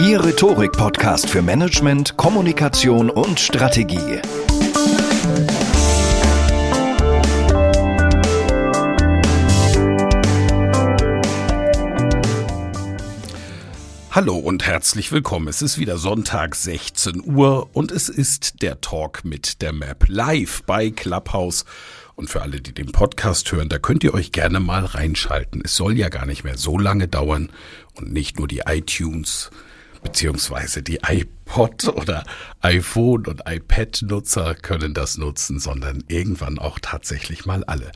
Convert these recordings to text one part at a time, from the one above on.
Ihr Rhetorik-Podcast für Management, Kommunikation und Strategie. Hallo und herzlich willkommen. Es ist wieder Sonntag 16 Uhr und es ist der Talk mit der Map live bei Clubhouse. Und für alle, die den Podcast hören, da könnt ihr euch gerne mal reinschalten. Es soll ja gar nicht mehr so lange dauern und nicht nur die iTunes beziehungsweise die iPod oder iPhone und iPad-Nutzer können das nutzen, sondern irgendwann auch tatsächlich mal alle.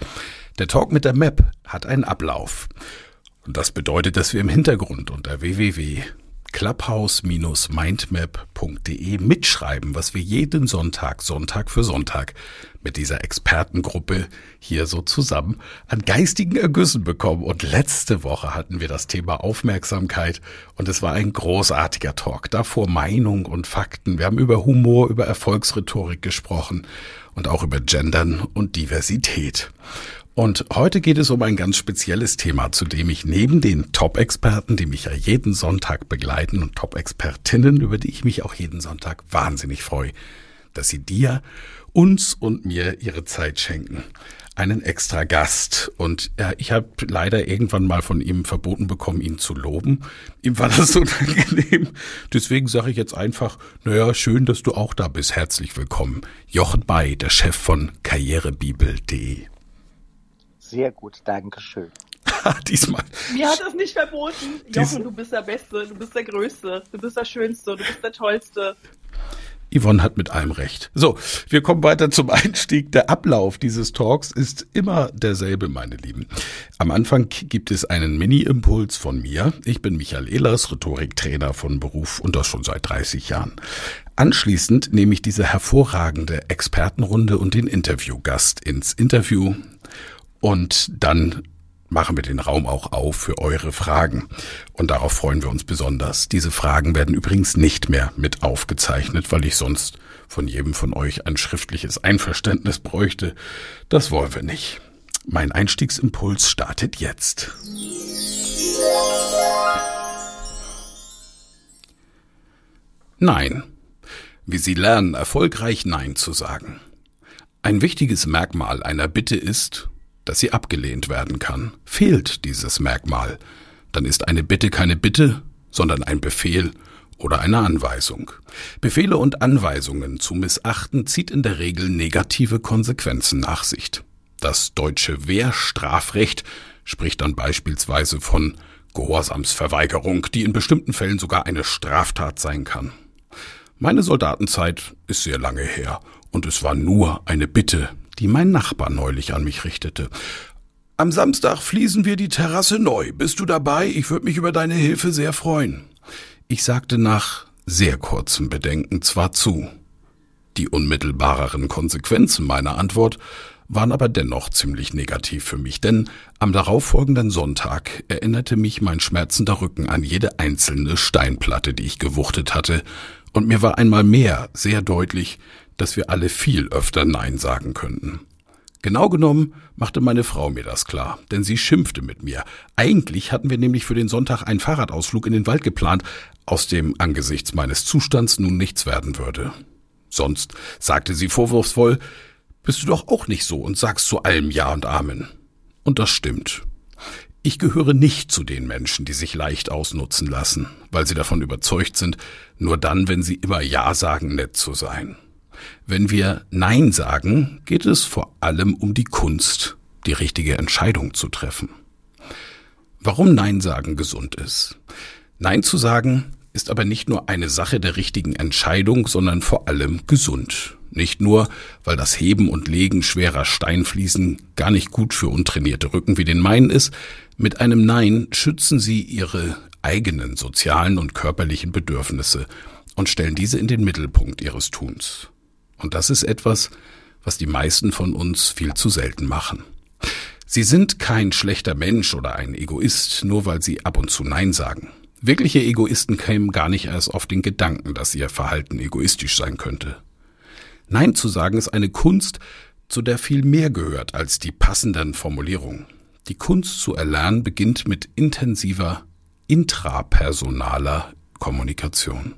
Der Talk mit der Map hat einen Ablauf. Und das bedeutet, dass wir im Hintergrund unter www clubhouse-mindmap.de mitschreiben, was wir jeden Sonntag, Sonntag für Sonntag mit dieser Expertengruppe hier so zusammen an geistigen Ergüssen bekommen. Und letzte Woche hatten wir das Thema Aufmerksamkeit und es war ein großartiger Talk. Davor Meinung und Fakten. Wir haben über Humor, über Erfolgsrhetorik gesprochen und auch über Gendern und Diversität. Und heute geht es um ein ganz spezielles Thema, zu dem ich neben den Top-Experten, die mich ja jeden Sonntag begleiten und Top-Expertinnen, über die ich mich auch jeden Sonntag wahnsinnig freue, dass sie dir, uns und mir ihre Zeit schenken. Einen extra Gast. Und ja, ich habe leider irgendwann mal von ihm verboten bekommen, ihn zu loben. Ihm war das unangenehm. Deswegen sage ich jetzt einfach, naja, schön, dass du auch da bist. Herzlich willkommen. Jochen Bay, der Chef von karrierebibel.de. Sehr gut, danke schön. Diesmal. Mir hat es nicht verboten. Jochen, du bist der Beste, du bist der Größte, du bist der Schönste, du bist der Tollste. Yvonne hat mit allem recht. So, wir kommen weiter zum Einstieg. Der Ablauf dieses Talks ist immer derselbe, meine Lieben. Am Anfang gibt es einen Mini-Impuls von mir. Ich bin Michael Ehlers, Rhetoriktrainer von Beruf und das schon seit 30 Jahren. Anschließend nehme ich diese hervorragende Expertenrunde und den Interviewgast ins Interview. Und dann machen wir den Raum auch auf für eure Fragen. Und darauf freuen wir uns besonders. Diese Fragen werden übrigens nicht mehr mit aufgezeichnet, weil ich sonst von jedem von euch ein schriftliches Einverständnis bräuchte. Das wollen wir nicht. Mein Einstiegsimpuls startet jetzt. Nein. Wie Sie lernen, erfolgreich Nein zu sagen. Ein wichtiges Merkmal einer Bitte ist, dass sie abgelehnt werden kann. Fehlt dieses Merkmal, dann ist eine Bitte keine Bitte, sondern ein Befehl oder eine Anweisung. Befehle und Anweisungen zu missachten zieht in der Regel negative Konsequenzen nach sich. Das deutsche Wehrstrafrecht spricht dann beispielsweise von Gehorsamsverweigerung, die in bestimmten Fällen sogar eine Straftat sein kann. Meine Soldatenzeit ist sehr lange her und es war nur eine Bitte, die mein Nachbar neulich an mich richtete. Am Samstag fließen wir die Terrasse neu. Bist du dabei? Ich würde mich über deine Hilfe sehr freuen. Ich sagte nach sehr kurzem Bedenken zwar zu. Die unmittelbareren Konsequenzen meiner Antwort waren aber dennoch ziemlich negativ für mich, denn am darauffolgenden Sonntag erinnerte mich mein schmerzender Rücken an jede einzelne Steinplatte, die ich gewuchtet hatte, und mir war einmal mehr sehr deutlich, dass wir alle viel öfter Nein sagen könnten. Genau genommen machte meine Frau mir das klar, denn sie schimpfte mit mir. Eigentlich hatten wir nämlich für den Sonntag einen Fahrradausflug in den Wald geplant, aus dem angesichts meines Zustands nun nichts werden würde. Sonst, sagte sie vorwurfsvoll, bist du doch auch nicht so und sagst zu allem Ja und Amen. Und das stimmt. Ich gehöre nicht zu den Menschen, die sich leicht ausnutzen lassen, weil sie davon überzeugt sind, nur dann, wenn sie immer Ja sagen, nett zu sein. Wenn wir Nein sagen, geht es vor allem um die Kunst, die richtige Entscheidung zu treffen. Warum Nein sagen gesund ist? Nein zu sagen ist aber nicht nur eine Sache der richtigen Entscheidung, sondern vor allem gesund. Nicht nur, weil das Heben und Legen schwerer Steinfliesen gar nicht gut für untrainierte Rücken wie den meinen ist, mit einem Nein schützen sie ihre eigenen sozialen und körperlichen Bedürfnisse und stellen diese in den Mittelpunkt ihres Tuns. Und das ist etwas, was die meisten von uns viel zu selten machen. Sie sind kein schlechter Mensch oder ein Egoist, nur weil sie ab und zu Nein sagen. Wirkliche Egoisten kämen gar nicht erst auf den Gedanken, dass ihr Verhalten egoistisch sein könnte. Nein zu sagen ist eine Kunst, zu der viel mehr gehört als die passenden Formulierungen. Die Kunst zu erlernen beginnt mit intensiver intrapersonaler Kommunikation.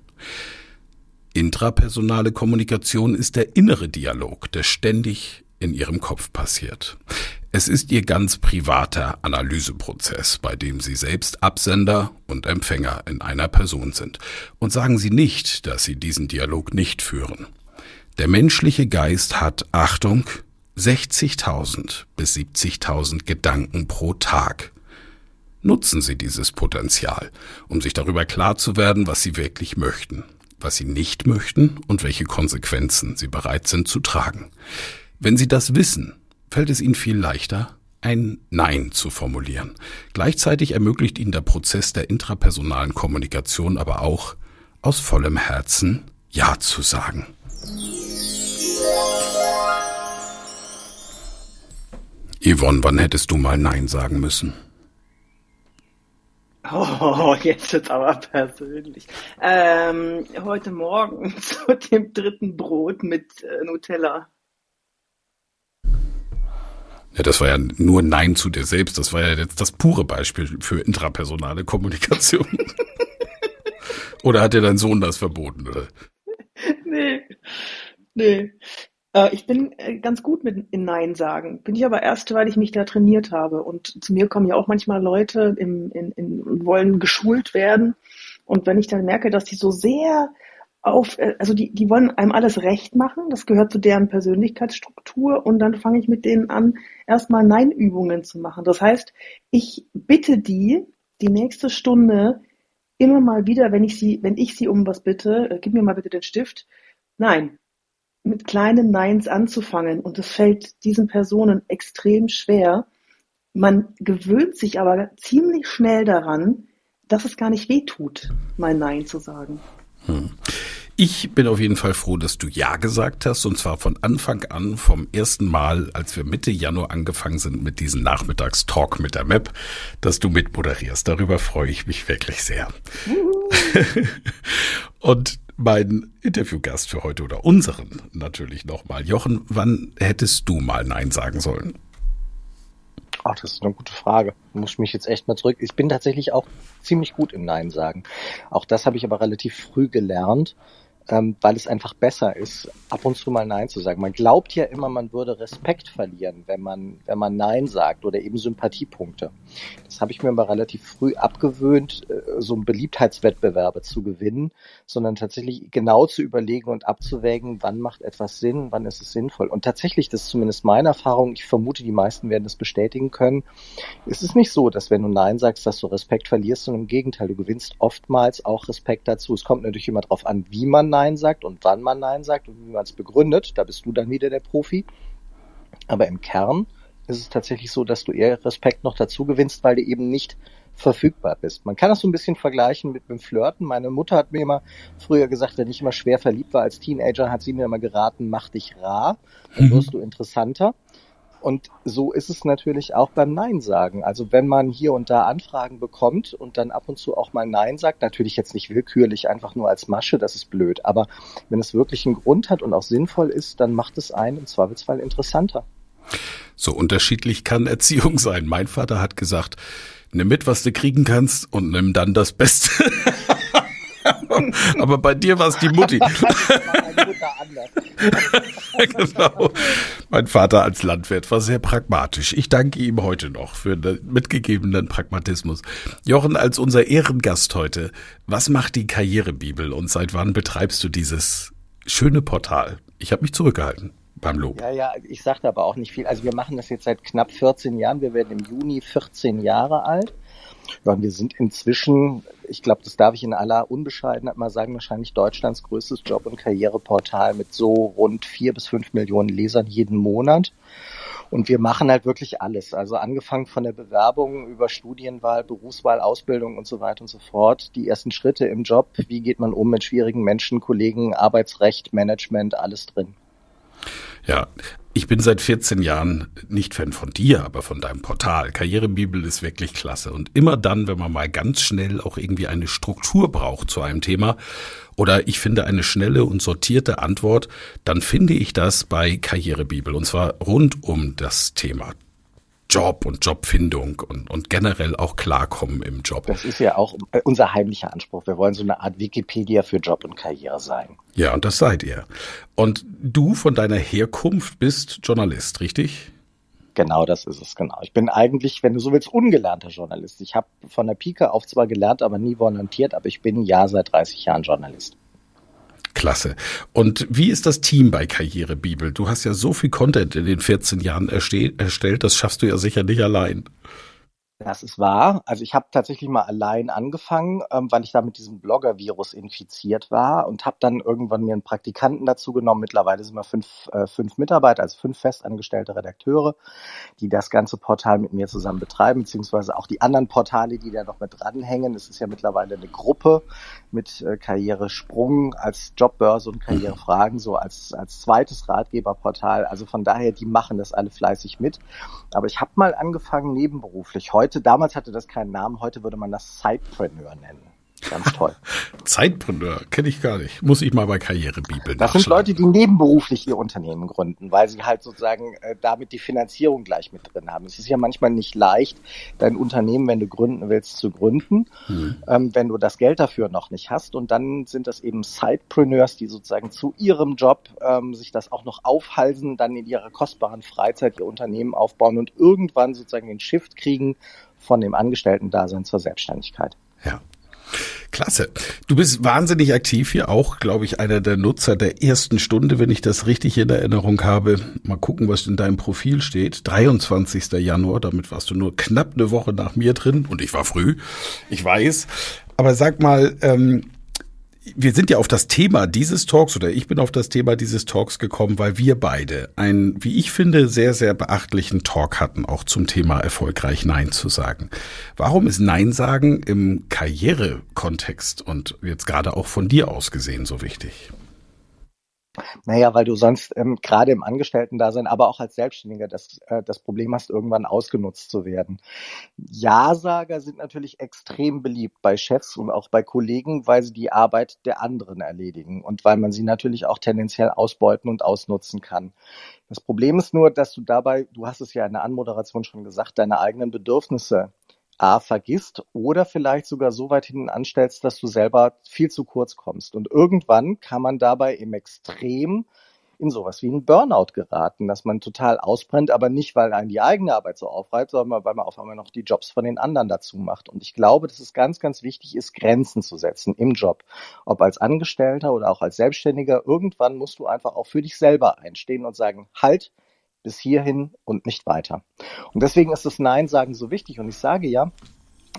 Intrapersonale Kommunikation ist der innere Dialog, der ständig in ihrem Kopf passiert. Es ist ihr ganz privater Analyseprozess, bei dem sie selbst Absender und Empfänger in einer Person sind. Und sagen Sie nicht, dass Sie diesen Dialog nicht führen. Der menschliche Geist hat, Achtung, 60.000 bis 70.000 Gedanken pro Tag. Nutzen Sie dieses Potenzial, um sich darüber klar zu werden, was Sie wirklich möchten was sie nicht möchten und welche Konsequenzen sie bereit sind zu tragen. Wenn sie das wissen, fällt es ihnen viel leichter, ein Nein zu formulieren. Gleichzeitig ermöglicht ihnen der Prozess der intrapersonalen Kommunikation aber auch, aus vollem Herzen Ja zu sagen. Yvonne, wann hättest du mal Nein sagen müssen? Oh, jetzt wird's aber persönlich. Ähm, heute Morgen zu dem dritten Brot mit äh, Nutella. Ja, das war ja nur Nein zu dir selbst. Das war ja jetzt das pure Beispiel für intrapersonale Kommunikation. oder hat dir dein Sohn das verboten? Oder? Nee. Nee. Äh, ich bin äh, ganz gut mit in Nein sagen. Bin ich aber erst, weil ich mich da trainiert habe. Und zu mir kommen ja auch manchmal Leute, im, in, in, wollen geschult werden. Und wenn ich dann merke, dass die so sehr auf, äh, also die, die wollen einem alles recht machen, das gehört zu deren Persönlichkeitsstruktur und dann fange ich mit denen an, erstmal Nein-Übungen zu machen. Das heißt, ich bitte die, die nächste Stunde immer mal wieder, wenn ich sie, wenn ich sie um was bitte, äh, gib mir mal bitte den Stift, nein, mit kleinen Neins anzufangen. Und es fällt diesen Personen extrem schwer. Man gewöhnt sich aber ziemlich schnell daran, dass es gar nicht weh tut, mal Nein zu sagen. Hm. Ich bin auf jeden Fall froh, dass du Ja gesagt hast, und zwar von Anfang an, vom ersten Mal, als wir Mitte Januar angefangen sind mit diesem Nachmittagstalk mit der Map, dass du mitmoderierst. Darüber freue ich mich wirklich sehr. und mein Interviewgast für heute oder unseren natürlich nochmal. Jochen, wann hättest du mal Nein sagen sollen? Ach, das ist eine gute Frage. Muss ich mich jetzt echt mal zurück. Ich bin tatsächlich auch ziemlich gut im Nein sagen. Auch das habe ich aber relativ früh gelernt ähm, weil es einfach besser ist, ab und zu mal Nein zu sagen. Man glaubt ja immer, man würde Respekt verlieren, wenn man, wenn man Nein sagt oder eben Sympathiepunkte. Das habe ich mir aber relativ früh abgewöhnt, äh, so einen Beliebtheitswettbewerbe zu gewinnen, sondern tatsächlich genau zu überlegen und abzuwägen, wann macht etwas Sinn, wann ist es sinnvoll. Und tatsächlich, das ist zumindest meine Erfahrung, ich vermute, die meisten werden das bestätigen können, ist es nicht so, dass wenn du Nein sagst, dass du Respekt verlierst, sondern im Gegenteil, du gewinnst oftmals auch Respekt dazu. Es kommt natürlich immer darauf an, wie man Nein sagt und wann man Nein sagt und wie man es begründet. Da bist du dann wieder der Profi. Aber im Kern ist es tatsächlich so, dass du eher Respekt noch dazu gewinnst, weil du eben nicht verfügbar bist. Man kann das so ein bisschen vergleichen mit dem Flirten. Meine Mutter hat mir immer früher gesagt, wenn ich immer schwer verliebt war als Teenager, hat sie mir immer geraten, mach dich rar, dann mhm. wirst du interessanter. Und so ist es natürlich auch beim Nein sagen. Also wenn man hier und da Anfragen bekommt und dann ab und zu auch mal Nein sagt, natürlich jetzt nicht willkürlich, einfach nur als Masche, das ist blöd. Aber wenn es wirklich einen Grund hat und auch sinnvoll ist, dann macht es einen im Zweifelsfall interessanter. So unterschiedlich kann Erziehung sein. Mein Vater hat gesagt, nimm mit, was du kriegen kannst und nimm dann das Beste. Aber bei dir war es die Mutti. genau. Mein Vater als Landwirt war sehr pragmatisch. Ich danke ihm heute noch für den mitgegebenen Pragmatismus. Jochen, als unser Ehrengast heute, was macht die Karrierebibel und seit wann betreibst du dieses schöne Portal? Ich habe mich zurückgehalten beim Lob. Ja, ja, ich sagte aber auch nicht viel. Also wir machen das jetzt seit knapp 14 Jahren. Wir werden im Juni 14 Jahre alt. Ja, wir sind inzwischen, ich glaube, das darf ich in aller Unbescheidenheit mal sagen, wahrscheinlich Deutschlands größtes Job- und Karriereportal mit so rund vier bis fünf Millionen Lesern jeden Monat. Und wir machen halt wirklich alles. Also angefangen von der Bewerbung über Studienwahl, Berufswahl, Ausbildung und so weiter und so fort. Die ersten Schritte im Job. Wie geht man um mit schwierigen Menschen, Kollegen, Arbeitsrecht, Management, alles drin. Ja, ich bin seit 14 Jahren nicht Fan von dir, aber von deinem Portal. Karrierebibel ist wirklich klasse. Und immer dann, wenn man mal ganz schnell auch irgendwie eine Struktur braucht zu einem Thema oder ich finde eine schnelle und sortierte Antwort, dann finde ich das bei Karrierebibel. Und zwar rund um das Thema Job und Jobfindung und, und generell auch klarkommen im Job. Das ist ja auch äh, unser heimlicher Anspruch. Wir wollen so eine Art Wikipedia für Job und Karriere sein. Ja, und das seid ihr. Und du von deiner Herkunft bist Journalist, richtig? Genau, das ist es, genau. Ich bin eigentlich, wenn du so willst, ungelernter Journalist. Ich habe von der Pike auf zwar gelernt, aber nie volontiert, aber ich bin ja seit 30 Jahren Journalist. Klasse. Und wie ist das Team bei Karrierebibel? Du hast ja so viel Content in den 14 Jahren erstellt, das schaffst du ja sicher nicht allein. Das ist wahr. Also ich habe tatsächlich mal allein angefangen, ähm, weil ich da mit diesem Blogger-Virus infiziert war und habe dann irgendwann mir einen Praktikanten dazu genommen. Mittlerweile sind wir fünf, äh, fünf Mitarbeiter, also fünf festangestellte Redakteure, die das ganze Portal mit mir zusammen betreiben, beziehungsweise auch die anderen Portale, die da noch mit dranhängen. Es ist ja mittlerweile eine Gruppe mit äh, Karrieresprung als Jobbörse und Karrierefragen, so als, als zweites Ratgeberportal. Also von daher, die machen das alle fleißig mit. Aber ich habe mal angefangen nebenberuflich. Heute heute, damals hatte das keinen Namen, heute würde man das Sidepreneur nennen. Ganz toll. Zeitpreneur, kenne ich gar nicht. Muss ich mal bei Karrierebibel Das sind Leute, die nebenberuflich ihr Unternehmen gründen, weil sie halt sozusagen äh, damit die Finanzierung gleich mit drin haben. Es ist ja manchmal nicht leicht, dein Unternehmen, wenn du gründen willst, zu gründen, hm. ähm, wenn du das Geld dafür noch nicht hast. Und dann sind das eben Sidepreneurs, die sozusagen zu ihrem Job ähm, sich das auch noch aufhalsen, dann in ihrer kostbaren Freizeit ihr Unternehmen aufbauen und irgendwann sozusagen den Shift kriegen von dem Angestellten-Dasein zur Selbstständigkeit. Ja, Klasse. Du bist wahnsinnig aktiv hier, auch, glaube ich, einer der Nutzer der ersten Stunde, wenn ich das richtig in Erinnerung habe. Mal gucken, was in deinem Profil steht. 23. Januar, damit warst du nur knapp eine Woche nach mir drin und ich war früh, ich weiß. Aber sag mal, ähm, wir sind ja auf das Thema dieses Talks oder ich bin auf das Thema dieses Talks gekommen, weil wir beide einen, wie ich finde, sehr, sehr beachtlichen Talk hatten, auch zum Thema erfolgreich Nein zu sagen. Warum ist Nein sagen im Karrierekontext und jetzt gerade auch von dir aus gesehen so wichtig? Naja, weil du sonst ähm, gerade im Angestellten-Dasein, aber auch als Selbstständiger das, äh, das Problem hast, irgendwann ausgenutzt zu werden. Ja-Sager sind natürlich extrem beliebt bei Chefs und auch bei Kollegen, weil sie die Arbeit der anderen erledigen und weil man sie natürlich auch tendenziell ausbeuten und ausnutzen kann. Das Problem ist nur, dass du dabei, du hast es ja in der Anmoderation schon gesagt, deine eigenen Bedürfnisse A vergisst oder vielleicht sogar so weit hinten anstellst, dass du selber viel zu kurz kommst. Und irgendwann kann man dabei im Extrem in sowas wie einen Burnout geraten, dass man total ausbrennt, aber nicht, weil einen die eigene Arbeit so aufreibt, sondern weil man auf einmal noch die Jobs von den anderen dazu macht. Und ich glaube, dass es ganz, ganz wichtig ist, Grenzen zu setzen im Job. Ob als Angestellter oder auch als Selbstständiger, irgendwann musst du einfach auch für dich selber einstehen und sagen, halt, bis hierhin und nicht weiter. Und deswegen ist das Nein sagen so wichtig. Und ich sage ja,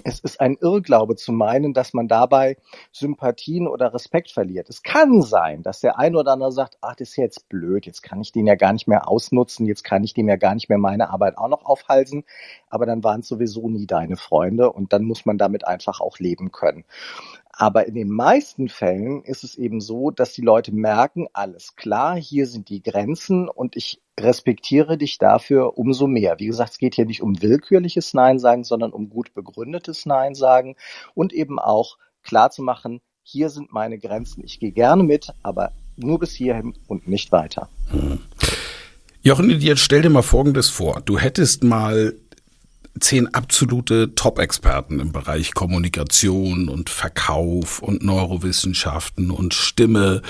es ist ein Irrglaube zu meinen, dass man dabei Sympathien oder Respekt verliert. Es kann sein, dass der ein oder andere sagt, ach, das ist jetzt blöd, jetzt kann ich den ja gar nicht mehr ausnutzen, jetzt kann ich dem ja gar nicht mehr meine Arbeit auch noch aufhalsen, aber dann waren es sowieso nie deine Freunde und dann muss man damit einfach auch leben können. Aber in den meisten Fällen ist es eben so, dass die Leute merken, alles klar, hier sind die Grenzen und ich respektiere dich dafür umso mehr. Wie gesagt, es geht hier nicht um willkürliches Nein sagen, sondern um gut begründetes Nein sagen und eben auch klar zu machen, hier sind meine Grenzen. Ich gehe gerne mit, aber nur bis hierhin und nicht weiter. Hm. Jochen, jetzt stell dir mal Folgendes vor. Du hättest mal zehn absolute Top-Experten im Bereich Kommunikation und Verkauf und Neurowissenschaften und Stimme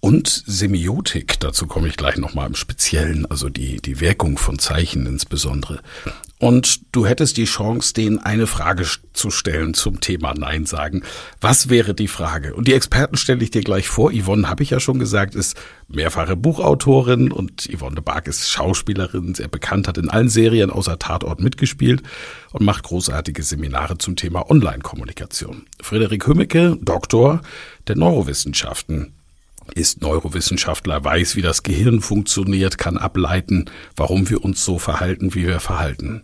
und Semiotik, dazu komme ich gleich nochmal im Speziellen, also die, die Wirkung von Zeichen insbesondere. Und du hättest die Chance, denen eine Frage zu stellen zum Thema Nein sagen. Was wäre die Frage? Und die Experten stelle ich dir gleich vor. Yvonne, habe ich ja schon gesagt, ist mehrfache Buchautorin und Yvonne de Barg ist Schauspielerin, sehr bekannt, hat in allen Serien außer Tatort mitgespielt und macht großartige Seminare zum Thema Online-Kommunikation. Frederik Hümmecke, Doktor der Neurowissenschaften, ist Neurowissenschaftler, weiß, wie das Gehirn funktioniert, kann ableiten, warum wir uns so verhalten, wie wir verhalten.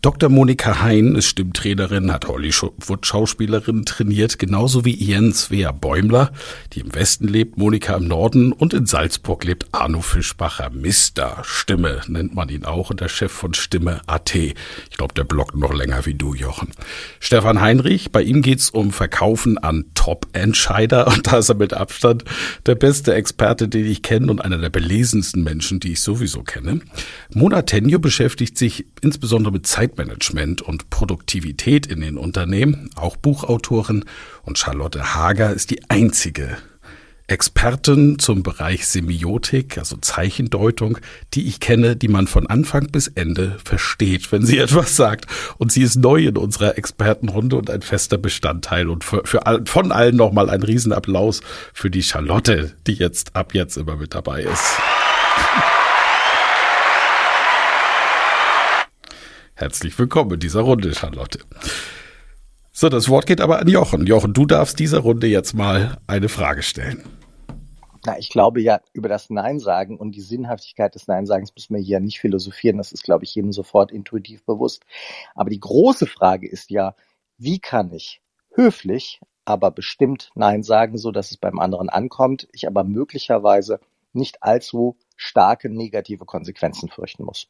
Dr. Monika Hein ist Stimmtrainerin, hat Hollywood-Schauspielerin trainiert, genauso wie Ian Svea Bäumler, die im Westen lebt, Monika im Norden und in Salzburg lebt Arno Fischbacher. Mister Stimme nennt man ihn auch und der Chef von Stimme AT. Ich glaube, der bloggt noch länger wie du, Jochen. Stefan Heinrich, bei ihm geht's um Verkaufen an Top-Entscheider und da ist er mit Abstand der beste Experte, den ich kenne und einer der belesensten Menschen, die ich sowieso kenne. Mona Tenjo beschäftigt sich insbesondere mit Zeit Zeitmanagement und Produktivität in den Unternehmen, auch Buchautorin. Und Charlotte Hager ist die einzige Expertin zum Bereich Semiotik, also Zeichendeutung, die ich kenne, die man von Anfang bis Ende versteht, wenn sie etwas sagt. Und sie ist neu in unserer Expertenrunde und ein fester Bestandteil. Und für, für all, von allen nochmal ein Riesenapplaus für die Charlotte, die jetzt ab jetzt immer mit dabei ist. Herzlich willkommen in dieser Runde, Charlotte. So, das Wort geht aber an Jochen. Jochen, du darfst dieser Runde jetzt mal eine Frage stellen. Na, ich glaube ja, über das Nein sagen und die Sinnhaftigkeit des Nein-Sagens müssen wir hier nicht philosophieren. Das ist, glaube ich, jedem sofort intuitiv bewusst. Aber die große Frage ist ja, wie kann ich höflich, aber bestimmt Nein sagen, so dass es beim anderen ankommt, ich aber möglicherweise nicht allzu starke negative Konsequenzen fürchten muss.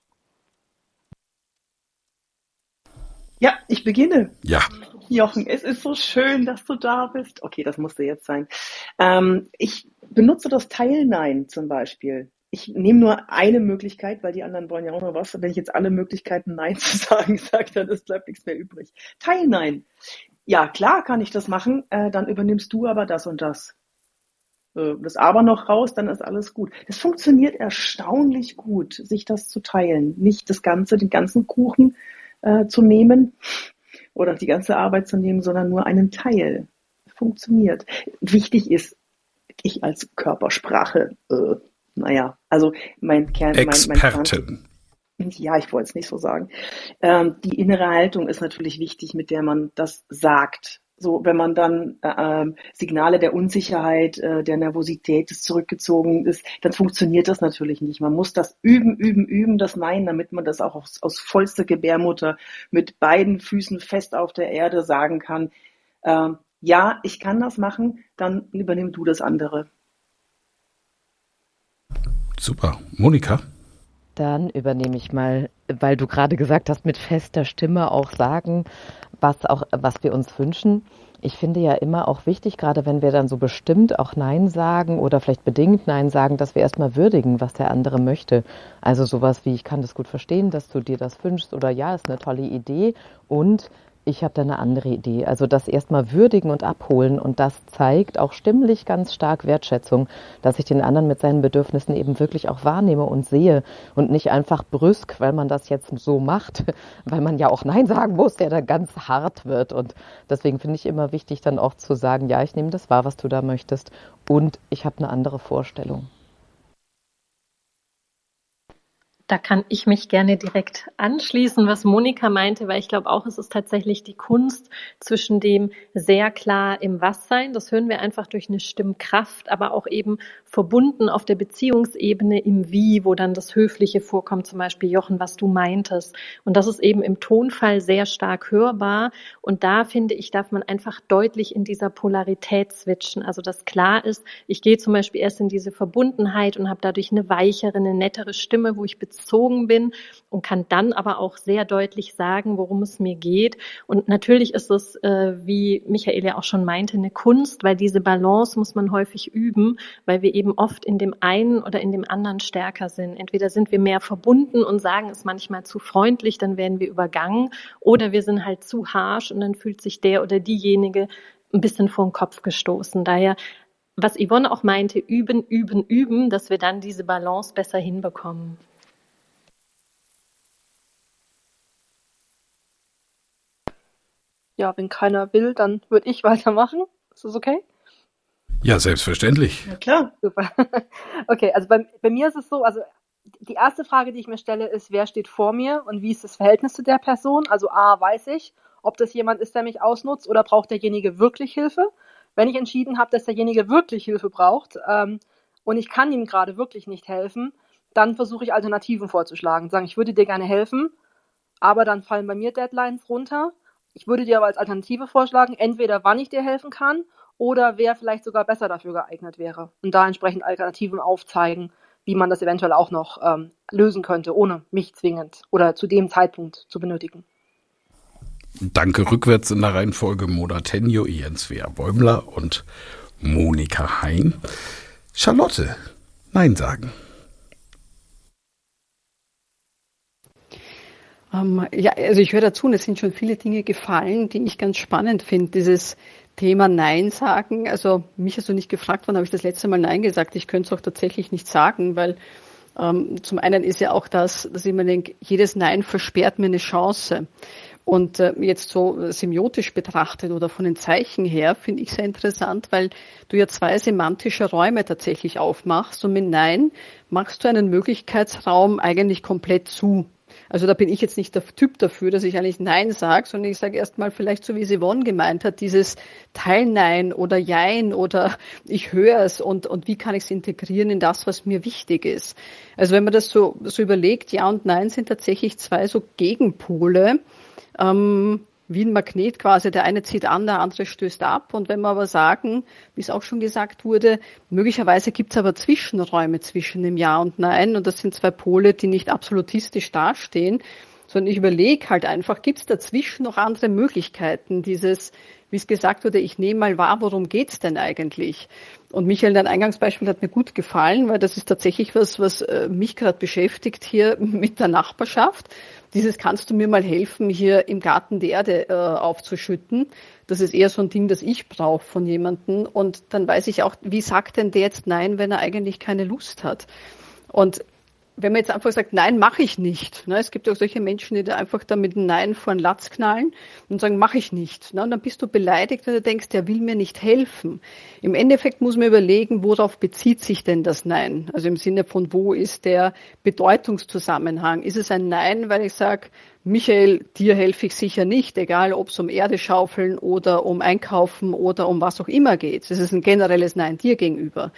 Ja, ich beginne. Ja. Jochen, es ist so schön, dass du da bist. Okay, das musste jetzt sein. Ähm, ich benutze das Teilnein zum Beispiel. Ich nehme nur eine Möglichkeit, weil die anderen wollen ja auch noch was. Wenn ich jetzt alle Möglichkeiten Nein zu sagen sage, dann ist, bleibt nichts mehr übrig. Teilnein. Ja, klar kann ich das machen, äh, dann übernimmst du aber das und das. Äh, das aber noch raus, dann ist alles gut. Das funktioniert erstaunlich gut, sich das zu teilen. Nicht das Ganze, den ganzen Kuchen, äh, zu nehmen oder die ganze Arbeit zu nehmen, sondern nur einen Teil. Funktioniert. Wichtig ist, ich als Körpersprache, äh, naja, also mein Kern, mein, Expertin. Mein ja, ich wollte es nicht so sagen. Ähm, die innere Haltung ist natürlich wichtig, mit der man das sagt so wenn man dann äh, Signale der Unsicherheit, äh, der Nervosität des zurückgezogen ist, dann funktioniert das natürlich nicht. Man muss das üben, üben, üben, das Nein, damit man das auch aus, aus vollster Gebärmutter mit beiden Füßen fest auf der Erde sagen kann. Äh, ja, ich kann das machen, dann übernimm du das andere. Super. Monika? Dann übernehme ich mal, weil du gerade gesagt hast, mit fester Stimme auch sagen, was auch, was wir uns wünschen. Ich finde ja immer auch wichtig, gerade wenn wir dann so bestimmt auch Nein sagen oder vielleicht bedingt Nein sagen, dass wir erstmal würdigen, was der andere möchte. Also sowas wie, ich kann das gut verstehen, dass du dir das wünschst oder ja, ist eine tolle Idee und ich habe da eine andere Idee. Also das erstmal würdigen und abholen und das zeigt auch stimmlich ganz stark Wertschätzung, dass ich den anderen mit seinen Bedürfnissen eben wirklich auch wahrnehme und sehe und nicht einfach brüsk, weil man das jetzt so macht, weil man ja auch Nein sagen muss, der da ganz hart wird. Und deswegen finde ich immer wichtig, dann auch zu sagen, ja, ich nehme das wahr, was du da möchtest und ich habe eine andere Vorstellung. Da kann ich mich gerne direkt anschließen, was Monika meinte, weil ich glaube auch, es ist tatsächlich die Kunst zwischen dem sehr klar im Was sein, das hören wir einfach durch eine Stimmkraft, aber auch eben verbunden auf der Beziehungsebene im Wie, wo dann das Höfliche vorkommt, zum Beispiel Jochen, was du meintest. Und das ist eben im Tonfall sehr stark hörbar. Und da finde ich, darf man einfach deutlich in dieser Polarität switchen. Also dass klar ist, ich gehe zum Beispiel erst in diese Verbundenheit und habe dadurch eine weichere, eine nettere Stimme, wo ich gezogen bin und kann dann aber auch sehr deutlich sagen, worum es mir geht. Und natürlich ist es, äh, wie Michael ja auch schon meinte, eine Kunst, weil diese Balance muss man häufig üben, weil wir eben oft in dem einen oder in dem anderen stärker sind. Entweder sind wir mehr verbunden und sagen es manchmal zu freundlich, dann werden wir übergangen, oder wir sind halt zu harsh und dann fühlt sich der oder diejenige ein bisschen vor den Kopf gestoßen. Daher, was Yvonne auch meinte, üben, üben, üben, dass wir dann diese Balance besser hinbekommen. Ja, wenn keiner will, dann würde ich weitermachen. Ist das okay? Ja, selbstverständlich. Ja, klar. Super. Okay, also bei, bei mir ist es so, also die erste Frage, die ich mir stelle, ist, wer steht vor mir und wie ist das Verhältnis zu der Person? Also A, weiß ich, ob das jemand ist, der mich ausnutzt oder braucht derjenige wirklich Hilfe? Wenn ich entschieden habe, dass derjenige wirklich Hilfe braucht ähm, und ich kann ihm gerade wirklich nicht helfen, dann versuche ich Alternativen vorzuschlagen. Sagen, ich würde dir gerne helfen, aber dann fallen bei mir Deadlines runter. Ich würde dir aber als Alternative vorschlagen, entweder wann ich dir helfen kann oder wer vielleicht sogar besser dafür geeignet wäre. Und da entsprechend Alternativen aufzeigen, wie man das eventuell auch noch ähm, lösen könnte, ohne mich zwingend oder zu dem Zeitpunkt zu benötigen. Danke rückwärts in der Reihenfolge Moda Tenjo, Jens Wehr Bäumler und Monika Hein. Charlotte, Nein sagen. Ähm, ja, also ich höre dazu und es sind schon viele Dinge gefallen, die ich ganz spannend finde. Dieses Thema Nein sagen. Also mich hast du nicht gefragt, wann habe ich das letzte Mal Nein gesagt. Ich könnte es auch tatsächlich nicht sagen, weil ähm, zum einen ist ja auch das, dass ich mir denke, jedes Nein versperrt mir eine Chance. Und äh, jetzt so semiotisch betrachtet oder von den Zeichen her finde ich sehr interessant, weil du ja zwei semantische Räume tatsächlich aufmachst und mit Nein machst du einen Möglichkeitsraum eigentlich komplett zu. Also da bin ich jetzt nicht der Typ dafür, dass ich eigentlich Nein sage, sondern ich sage erstmal vielleicht so, wie Yvonne gemeint hat, dieses Teilnein oder Jein oder ich höre es und, und wie kann ich es integrieren in das, was mir wichtig ist. Also wenn man das so, so überlegt, Ja und Nein sind tatsächlich zwei so Gegenpole, ähm, wie ein Magnet quasi, der eine zieht an, der andere stößt ab. Und wenn wir aber sagen, wie es auch schon gesagt wurde, möglicherweise gibt es aber Zwischenräume zwischen dem Ja und Nein und das sind zwei Pole, die nicht absolutistisch dastehen, sondern ich überlege halt einfach, gibt es dazwischen noch andere Möglichkeiten, dieses, wie es gesagt wurde, ich nehme mal wahr, worum geht's denn eigentlich? Und Michael, dein Eingangsbeispiel hat mir gut gefallen, weil das ist tatsächlich was, was äh, mich gerade beschäftigt hier mit der Nachbarschaft dieses kannst du mir mal helfen, hier im Garten die Erde äh, aufzuschütten. Das ist eher so ein Ding, das ich brauche von jemandem. Und dann weiß ich auch, wie sagt denn der jetzt Nein, wenn er eigentlich keine Lust hat? Und wenn man jetzt einfach sagt, nein, mache ich nicht. Ne? Es gibt auch solche Menschen, die da einfach da mit Nein vor den Latz knallen und sagen, mache ich nicht. Ne? Und dann bist du beleidigt, wenn du denkst, der will mir nicht helfen. Im Endeffekt muss man überlegen, worauf bezieht sich denn das Nein? Also im Sinne von, wo ist der Bedeutungszusammenhang? Ist es ein Nein, weil ich sage, Michael, dir helfe ich sicher nicht, egal ob es um Erde schaufeln oder um Einkaufen oder um was auch immer geht. Es ist ein generelles Nein dir gegenüber.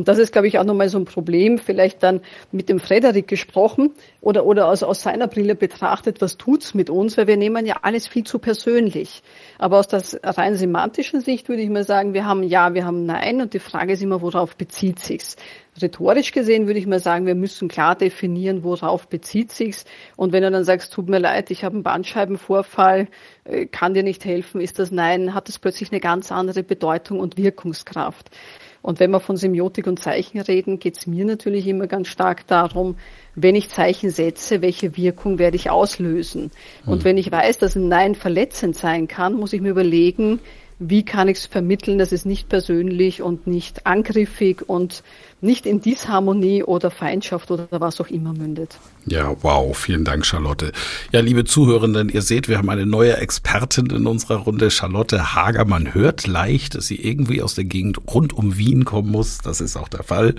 Und das ist, glaube ich, auch nochmal so ein Problem, vielleicht dann mit dem Frederik gesprochen oder, oder aus, aus seiner Brille betrachtet, was tut's mit uns, weil wir nehmen ja alles viel zu persönlich. Aber aus der rein semantischen Sicht würde ich mal sagen, wir haben Ja, wir haben Nein und die Frage ist immer, worauf bezieht sich's? Rhetorisch gesehen würde ich mal sagen, wir müssen klar definieren, worauf bezieht sich's. Und wenn du dann sagst, tut mir leid, ich habe einen Bandscheibenvorfall, äh, kann dir nicht helfen, ist das Nein, hat das plötzlich eine ganz andere Bedeutung und Wirkungskraft. Und wenn wir von Semiotik und Zeichen reden, geht es mir natürlich immer ganz stark darum, wenn ich Zeichen setze, welche Wirkung werde ich auslösen. Und hm. wenn ich weiß, dass ein Nein verletzend sein kann, muss ich mir überlegen, wie kann ich es vermitteln, dass es nicht persönlich und nicht angriffig und nicht in Disharmonie oder Feindschaft oder was auch immer mündet. Ja, wow, vielen Dank, Charlotte. Ja, liebe Zuhörenden, ihr seht, wir haben eine neue Expertin in unserer Runde, Charlotte Hager. Man hört leicht, dass sie irgendwie aus der Gegend rund um Wien kommen muss. Das ist auch der Fall.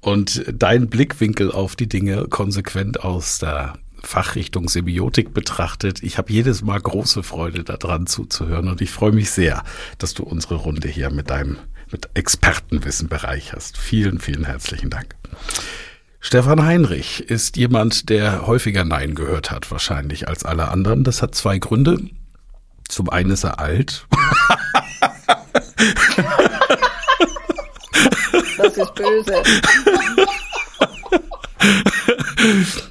Und dein Blickwinkel auf die Dinge konsequent aus der Fachrichtung Semiotik betrachtet. Ich habe jedes Mal große Freude daran zuzuhören und ich freue mich sehr, dass du unsere Runde hier mit deinem mit Expertenwissen bereicherst. Vielen, vielen herzlichen Dank. Stefan Heinrich ist jemand, der häufiger Nein gehört hat, wahrscheinlich als alle anderen. Das hat zwei Gründe. Zum einen ist er alt. Das ist böse.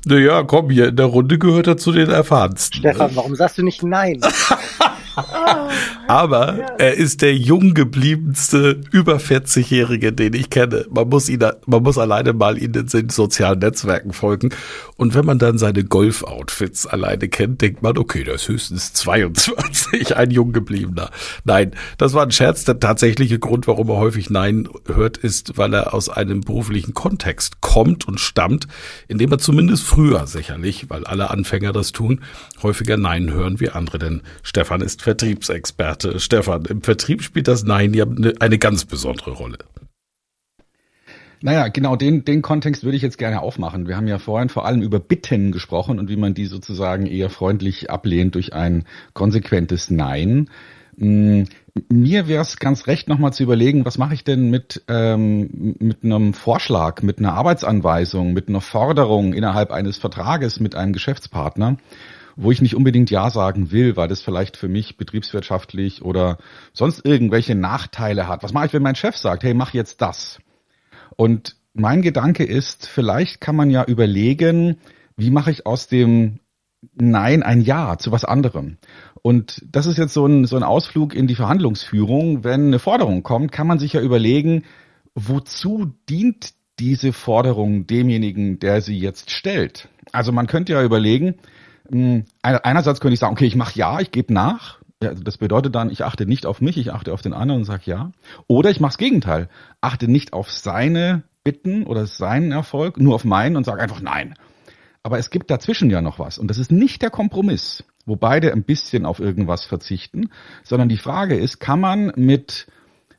naja, komm, hier in der Runde gehört er zu den Erfahrensten. Stefan, warum sagst du nicht nein? Aber er ist der jung gebliebenste über 40-Jährige, den ich kenne. Man muss ihn, man muss alleine mal in den sozialen Netzwerken folgen. Und wenn man dann seine Golf-Outfits alleine kennt, denkt man, okay, das ist höchstens 22, ein jung gebliebener. Nein, das war ein Scherz. Der tatsächliche Grund, warum er häufig Nein hört, ist, weil er aus einem beruflichen Kontext kommt und stammt, in dem er zumindest früher sicherlich, weil alle Anfänger das tun, häufiger Nein hören wie andere. Denn Stefan ist Vertriebsexperte. Stefan, im Vertrieb spielt das Nein ja eine ganz besondere Rolle. Naja, genau den, den Kontext würde ich jetzt gerne aufmachen. Wir haben ja vorhin vor allem über Bitten gesprochen und wie man die sozusagen eher freundlich ablehnt durch ein konsequentes Nein. Mm, mir wäre es ganz recht, nochmal zu überlegen, was mache ich denn mit, ähm, mit einem Vorschlag, mit einer Arbeitsanweisung, mit einer Forderung innerhalb eines Vertrages mit einem Geschäftspartner wo ich nicht unbedingt Ja sagen will, weil das vielleicht für mich betriebswirtschaftlich oder sonst irgendwelche Nachteile hat. Was mache ich, wenn mein Chef sagt, hey, mach jetzt das? Und mein Gedanke ist, vielleicht kann man ja überlegen, wie mache ich aus dem Nein ein Ja zu was anderem? Und das ist jetzt so ein, so ein Ausflug in die Verhandlungsführung. Wenn eine Forderung kommt, kann man sich ja überlegen, wozu dient diese Forderung demjenigen, der sie jetzt stellt? Also man könnte ja überlegen, hm, einerseits könnte ich sagen, okay, ich mache ja, ich gebe nach. Ja, das bedeutet dann, ich achte nicht auf mich, ich achte auf den anderen und sage ja. Oder ich mache das Gegenteil, achte nicht auf seine Bitten oder seinen Erfolg, nur auf meinen und sage einfach nein. Aber es gibt dazwischen ja noch was und das ist nicht der Kompromiss, wo beide ein bisschen auf irgendwas verzichten, sondern die Frage ist, kann man mit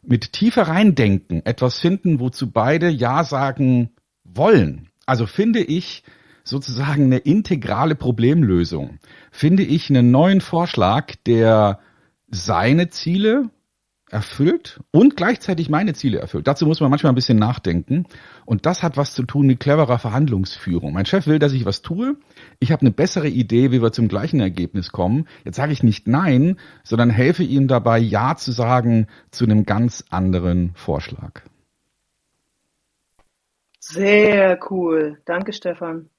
mit tiefer reindenken etwas finden, wozu beide ja sagen wollen? Also finde ich, sozusagen eine integrale Problemlösung, finde ich einen neuen Vorschlag, der seine Ziele erfüllt und gleichzeitig meine Ziele erfüllt. Dazu muss man manchmal ein bisschen nachdenken. Und das hat was zu tun mit cleverer Verhandlungsführung. Mein Chef will, dass ich was tue. Ich habe eine bessere Idee, wie wir zum gleichen Ergebnis kommen. Jetzt sage ich nicht Nein, sondern helfe ihm dabei, Ja zu sagen zu einem ganz anderen Vorschlag. Sehr cool. Danke, Stefan.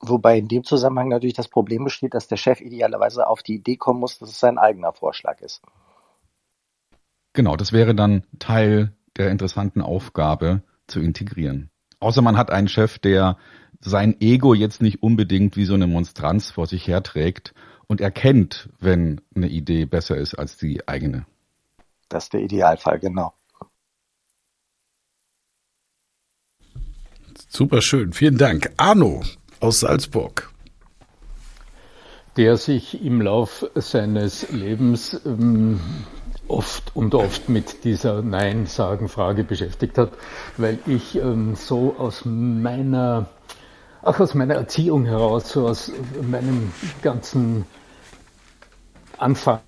Wobei in dem Zusammenhang natürlich das Problem besteht, dass der Chef idealerweise auf die Idee kommen muss, dass es sein eigener Vorschlag ist. Genau, das wäre dann Teil der interessanten Aufgabe zu integrieren. Außer man hat einen Chef, der sein Ego jetzt nicht unbedingt wie so eine Monstranz vor sich herträgt und erkennt, wenn eine Idee besser ist als die eigene. Das ist der Idealfall, genau. Super schön, vielen Dank. Arno, aus Salzburg. Der sich im Lauf seines Lebens ähm, oft und oft mit dieser Nein-Sagen-Frage beschäftigt hat, weil ich ähm, so aus meiner, auch aus meiner Erziehung heraus, so aus meinem ganzen Anfang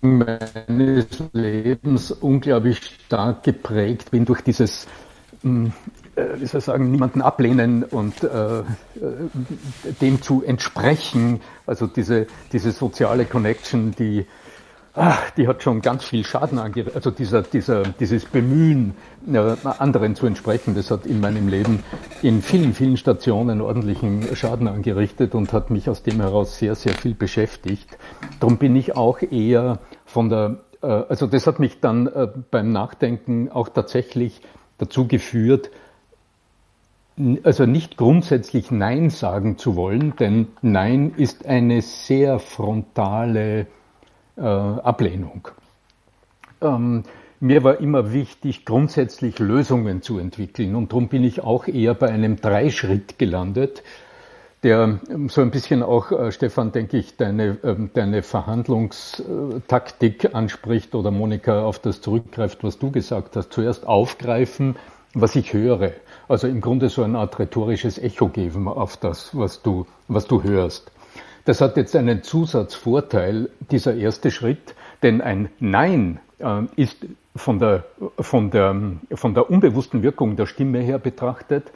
meines Lebens unglaublich stark geprägt bin durch dieses ähm, äh, wie soll ich sagen, niemanden ablehnen und äh, äh, dem zu entsprechen. Also diese, diese soziale Connection, die, ach, die hat schon ganz viel Schaden angerichtet. Also dieser, dieser, dieses Bemühen, äh, anderen zu entsprechen, das hat in meinem Leben in vielen, vielen Stationen ordentlichen Schaden angerichtet und hat mich aus dem heraus sehr, sehr viel beschäftigt. Darum bin ich auch eher von der, äh, also das hat mich dann äh, beim Nachdenken auch tatsächlich dazu geführt, also nicht grundsätzlich Nein sagen zu wollen, denn Nein ist eine sehr frontale äh, Ablehnung. Ähm, mir war immer wichtig, grundsätzlich Lösungen zu entwickeln und darum bin ich auch eher bei einem Dreischritt gelandet, der ähm, so ein bisschen auch, äh, Stefan, denke ich, deine, äh, deine Verhandlungstaktik anspricht oder Monika auf das zurückgreift, was du gesagt hast. Zuerst aufgreifen, was ich höre. Also im Grunde so eine Art rhetorisches Echo geben auf das, was du, was du hörst. Das hat jetzt einen Zusatzvorteil, dieser erste Schritt, denn ein Nein äh, ist von der, von, der, von der unbewussten Wirkung der Stimme her betrachtet,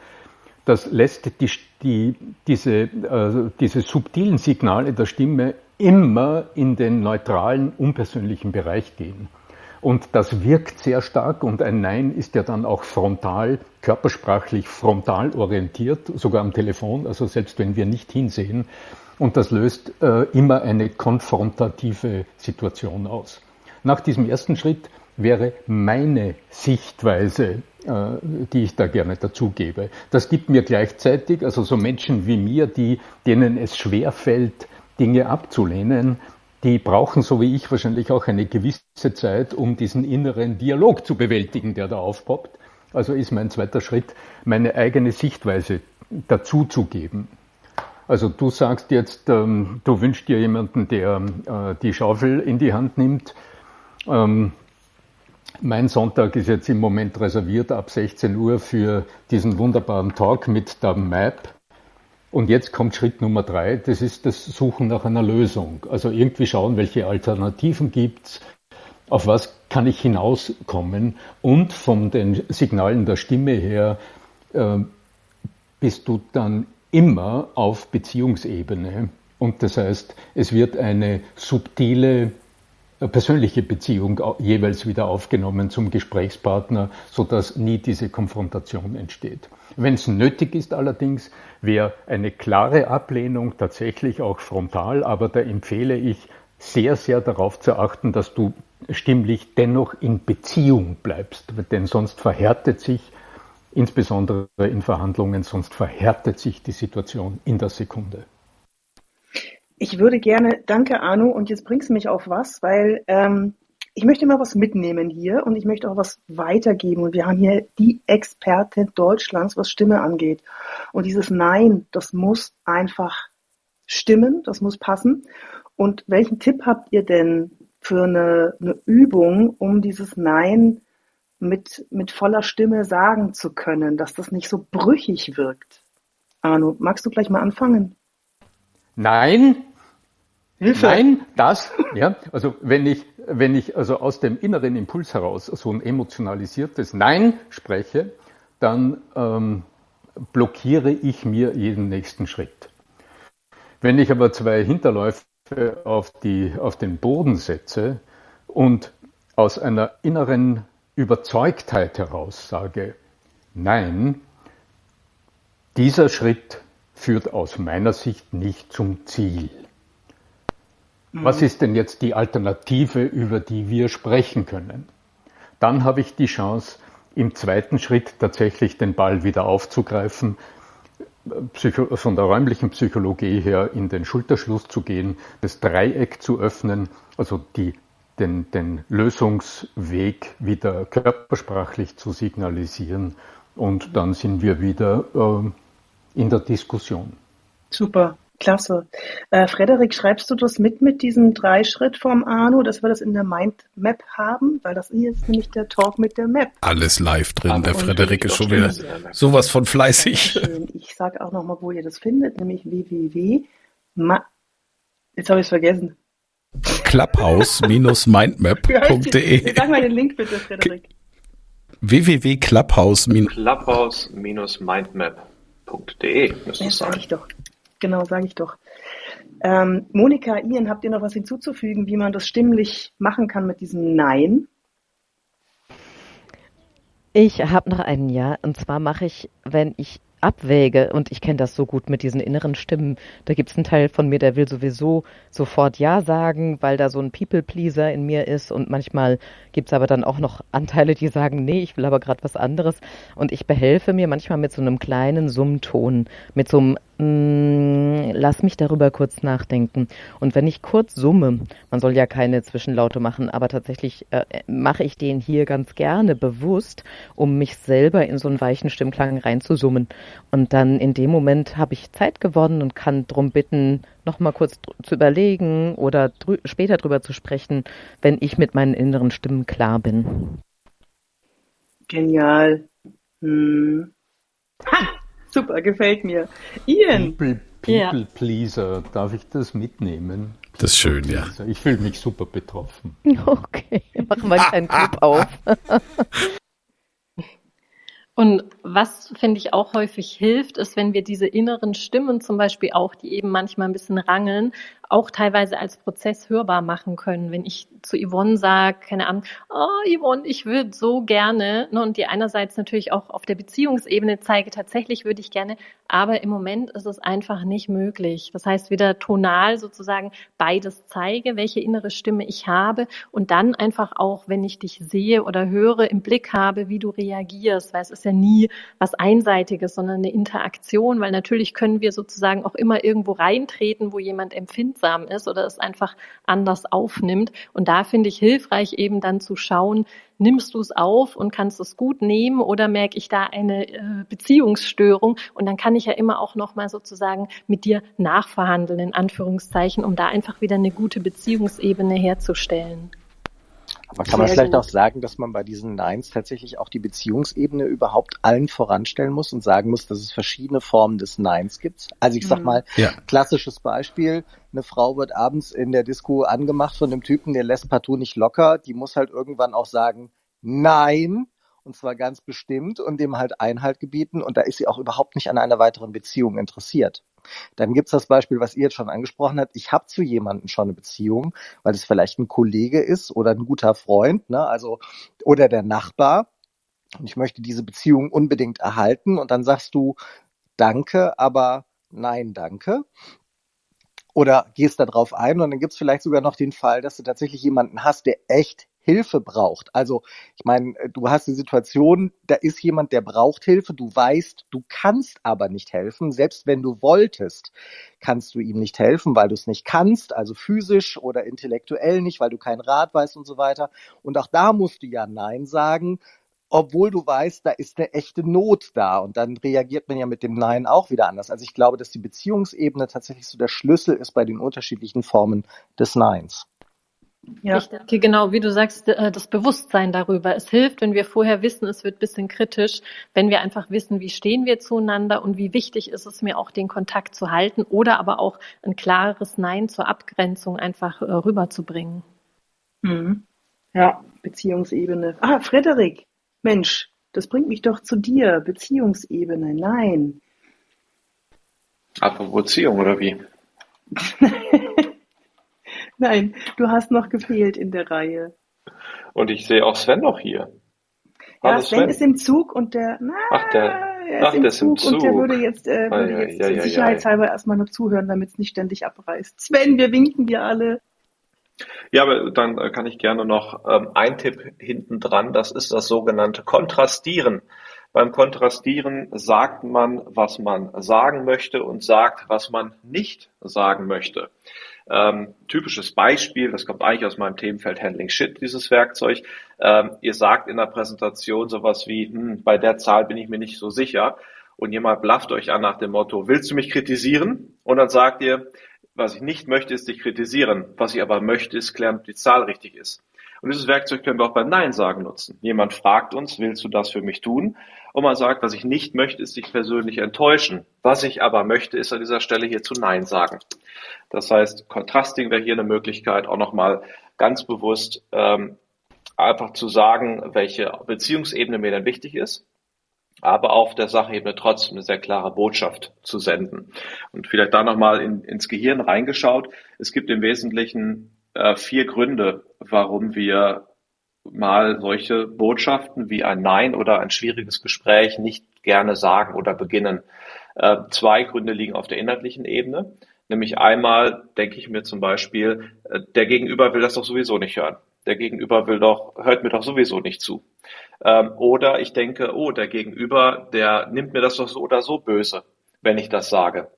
das lässt die, die, diese, äh, diese subtilen Signale der Stimme immer in den neutralen, unpersönlichen Bereich gehen. Und das wirkt sehr stark und ein Nein ist ja dann auch frontal, körpersprachlich frontal orientiert, sogar am Telefon, also selbst wenn wir nicht hinsehen. Und das löst äh, immer eine konfrontative Situation aus. Nach diesem ersten Schritt wäre meine Sichtweise, äh, die ich da gerne dazugebe. Das gibt mir gleichzeitig, also so Menschen wie mir, die, denen es schwer fällt, Dinge abzulehnen, die brauchen, so wie ich, wahrscheinlich auch eine gewisse Zeit, um diesen inneren Dialog zu bewältigen, der da aufpoppt. Also ist mein zweiter Schritt, meine eigene Sichtweise dazuzugeben. Also du sagst jetzt, ähm, du wünschst dir jemanden, der äh, die Schaufel in die Hand nimmt. Ähm, mein Sonntag ist jetzt im Moment reserviert ab 16 Uhr für diesen wunderbaren Talk mit der Map. Und jetzt kommt Schritt Nummer drei, das ist das Suchen nach einer Lösung. Also irgendwie schauen, welche Alternativen gibt's, auf was kann ich hinauskommen und von den Signalen der Stimme her äh, bist du dann immer auf Beziehungsebene. Und das heißt, es wird eine subtile persönliche Beziehung jeweils wieder aufgenommen zum Gesprächspartner, sodass nie diese Konfrontation entsteht. Wenn es nötig ist allerdings, wäre eine klare Ablehnung tatsächlich auch frontal, aber da empfehle ich sehr, sehr darauf zu achten, dass du stimmlich dennoch in Beziehung bleibst, denn sonst verhärtet sich, insbesondere in Verhandlungen, sonst verhärtet sich die Situation in der Sekunde. Ich würde gerne, danke Arno, und jetzt bringst du mich auf was, weil ähm, ich möchte mal was mitnehmen hier und ich möchte auch was weitergeben. Und wir haben hier die Expertin Deutschlands, was Stimme angeht. Und dieses Nein, das muss einfach stimmen, das muss passen. Und welchen Tipp habt ihr denn für eine, eine Übung, um dieses Nein mit, mit voller Stimme sagen zu können, dass das nicht so brüchig wirkt? Arno, magst du gleich mal anfangen? Nein, Hilfe. Nein, das, ja, also wenn ich, wenn ich also aus dem inneren Impuls heraus so ein emotionalisiertes Nein spreche, dann ähm, blockiere ich mir jeden nächsten Schritt. Wenn ich aber zwei Hinterläufe auf, die, auf den Boden setze und aus einer inneren Überzeugtheit heraus sage, nein, dieser Schritt führt aus meiner Sicht nicht zum Ziel. Was ist denn jetzt die Alternative, über die wir sprechen können? Dann habe ich die Chance, im zweiten Schritt tatsächlich den Ball wieder aufzugreifen, von der räumlichen Psychologie her in den Schulterschluss zu gehen, das Dreieck zu öffnen, also die, den, den Lösungsweg wieder körpersprachlich zu signalisieren und dann sind wir wieder äh, in der Diskussion. Super, klasse. Äh, Frederik, schreibst du das mit mit diesem Dreischritt vom Arno, dass wir das in der Mindmap haben? Weil das hier ist nämlich der Talk mit der Map. Alles live drin. Aber der Frederik ist schon wieder sowas von fleißig. Ich sage auch nochmal, wo ihr das findet, nämlich www. Jetzt habe ich es vergessen. Clubhouse-mindmap.de Sag mal den Link bitte, Frederik www.clubhouse-mindmap.de www.de müsste es sein. Sag ich doch. Genau, sage ich doch. Ähm, Monika, Ian, habt ihr noch was hinzuzufügen, wie man das stimmlich machen kann mit diesem Nein? Ich habe noch einen Ja. Und zwar mache ich, wenn ich abwäge, und ich kenne das so gut mit diesen inneren Stimmen, da gibt es einen Teil von mir, der will sowieso sofort Ja sagen, weil da so ein People-Pleaser in mir ist. Und manchmal gibt es aber dann auch noch Anteile, die sagen, nee, ich will aber gerade was anderes. Und ich behelfe mir manchmal mit so einem kleinen Summton, mit so einem Mm, lass mich darüber kurz nachdenken. Und wenn ich kurz summe, man soll ja keine Zwischenlaute machen, aber tatsächlich äh, mache ich den hier ganz gerne bewusst, um mich selber in so einen weichen Stimmklang reinzusummen. Und dann in dem Moment habe ich Zeit gewonnen und kann darum bitten, nochmal kurz zu überlegen oder drü später drüber zu sprechen, wenn ich mit meinen inneren Stimmen klar bin. Genial. Hm. Ha! Super, gefällt mir. Ian. People, People ja. Pleaser, darf ich das mitnehmen? Das ist schön, ja. Ich fühle mich super betroffen. Okay, machen wir einen Club auf. Und was, finde ich, auch häufig hilft, ist, wenn wir diese inneren Stimmen zum Beispiel auch, die eben manchmal ein bisschen rangeln, auch teilweise als Prozess hörbar machen können. Wenn ich zu Yvonne sage, keine Ahnung, oh Yvonne, ich würde so gerne, ne, und die einerseits natürlich auch auf der Beziehungsebene zeige, tatsächlich würde ich gerne, aber im Moment ist es einfach nicht möglich. Das heißt, wieder tonal sozusagen beides zeige, welche innere Stimme ich habe und dann einfach auch, wenn ich dich sehe oder höre, im Blick habe, wie du reagierst, weil es ist ja nie was Einseitiges, sondern eine Interaktion, weil natürlich können wir sozusagen auch immer irgendwo reintreten, wo jemand empfindsam ist oder es einfach anders aufnimmt. Und da finde ich hilfreich eben dann zu schauen, nimmst du es auf und kannst es gut nehmen oder merke ich da eine äh, Beziehungsstörung und dann kann ich ja immer auch noch mal sozusagen mit dir nachverhandeln in Anführungszeichen, um da einfach wieder eine gute Beziehungsebene herzustellen. Aber kann man vielleicht auch sagen, dass man bei diesen Neins tatsächlich auch die Beziehungsebene überhaupt allen voranstellen muss und sagen muss, dass es verschiedene Formen des Neins gibt? Also ich sag mhm. mal, ja. klassisches Beispiel, eine Frau wird abends in der Disco angemacht von einem Typen, der lässt partout nicht locker, die muss halt irgendwann auch sagen, nein, und zwar ganz bestimmt und dem halt Einhalt gebieten und da ist sie auch überhaupt nicht an einer weiteren Beziehung interessiert. Dann gibt's das Beispiel, was ihr jetzt schon angesprochen habt. Ich habe zu jemandem schon eine Beziehung, weil es vielleicht ein Kollege ist oder ein guter Freund, ne? also oder der Nachbar. Und ich möchte diese Beziehung unbedingt erhalten. Und dann sagst du Danke, aber nein, danke oder gehst da drauf ein und dann gibt's vielleicht sogar noch den Fall, dass du tatsächlich jemanden hast, der echt Hilfe braucht. Also ich meine, du hast die Situation, da ist jemand, der braucht Hilfe, du weißt, du kannst aber nicht helfen, selbst wenn du wolltest, kannst du ihm nicht helfen, weil du es nicht kannst, also physisch oder intellektuell nicht, weil du keinen Rat weißt und so weiter. Und auch da musst du ja Nein sagen, obwohl du weißt, da ist eine echte Not da. Und dann reagiert man ja mit dem Nein auch wieder anders. Also ich glaube, dass die Beziehungsebene tatsächlich so der Schlüssel ist bei den unterschiedlichen Formen des Neins. Ja. Ich denke, genau, wie du sagst, äh, das Bewusstsein darüber. Es hilft, wenn wir vorher wissen, es wird bisschen kritisch, wenn wir einfach wissen, wie stehen wir zueinander und wie wichtig ist es mir auch, den Kontakt zu halten oder aber auch ein klares Nein zur Abgrenzung einfach äh, rüberzubringen. Mhm. Ja, Beziehungsebene. Ah, Frederik, Mensch, das bringt mich doch zu dir. Beziehungsebene, nein. Apropos Beziehung, oder wie? nein, du hast noch gefehlt in der Reihe. Und ich sehe auch Sven noch hier. Hallo ja, Sven, Sven, ist im Zug und der, na, ach, der, er ist ach, im, der Zug ist im Zug und der würde jetzt, äh, würde ah, jetzt ja, ja, sicherheitshalber erstmal nur zuhören, damit es nicht ständig abreißt. Sven, wir winken dir alle. Ja, aber dann äh, kann ich gerne noch ähm, ein Tipp hinten dran, das ist das sogenannte Kontrastieren. Beim Kontrastieren sagt man, was man sagen möchte und sagt, was man nicht sagen möchte. Ähm, typisches Beispiel, das kommt eigentlich aus meinem Themenfeld Handling Shit, dieses Werkzeug. Ähm, ihr sagt in der Präsentation sowas wie, hm, bei der Zahl bin ich mir nicht so sicher. Und jemand blafft euch an nach dem Motto, willst du mich kritisieren? Und dann sagt ihr, was ich nicht möchte, ist dich kritisieren. Was ich aber möchte, ist klären, ob die Zahl richtig ist. Und dieses Werkzeug können wir auch beim Nein sagen nutzen. Jemand fragt uns, willst du das für mich tun? Und man sagt, was ich nicht möchte, ist dich persönlich enttäuschen. Was ich aber möchte, ist an dieser Stelle hier zu Nein sagen. Das heißt, Contrasting wäre hier eine Möglichkeit, auch nochmal ganz bewusst ähm, einfach zu sagen, welche Beziehungsebene mir denn wichtig ist aber auf der Sachebene trotzdem eine sehr klare Botschaft zu senden. Und vielleicht da nochmal in, ins Gehirn reingeschaut. Es gibt im Wesentlichen äh, vier Gründe, warum wir mal solche Botschaften wie ein Nein oder ein schwieriges Gespräch nicht gerne sagen oder beginnen. Äh, zwei Gründe liegen auf der inhaltlichen Ebene. Nämlich einmal denke ich mir zum Beispiel, äh, der Gegenüber will das doch sowieso nicht hören. Der Gegenüber will doch, hört mir doch sowieso nicht zu. Ähm, oder ich denke, oh, der Gegenüber, der nimmt mir das doch so oder so böse, wenn ich das sage.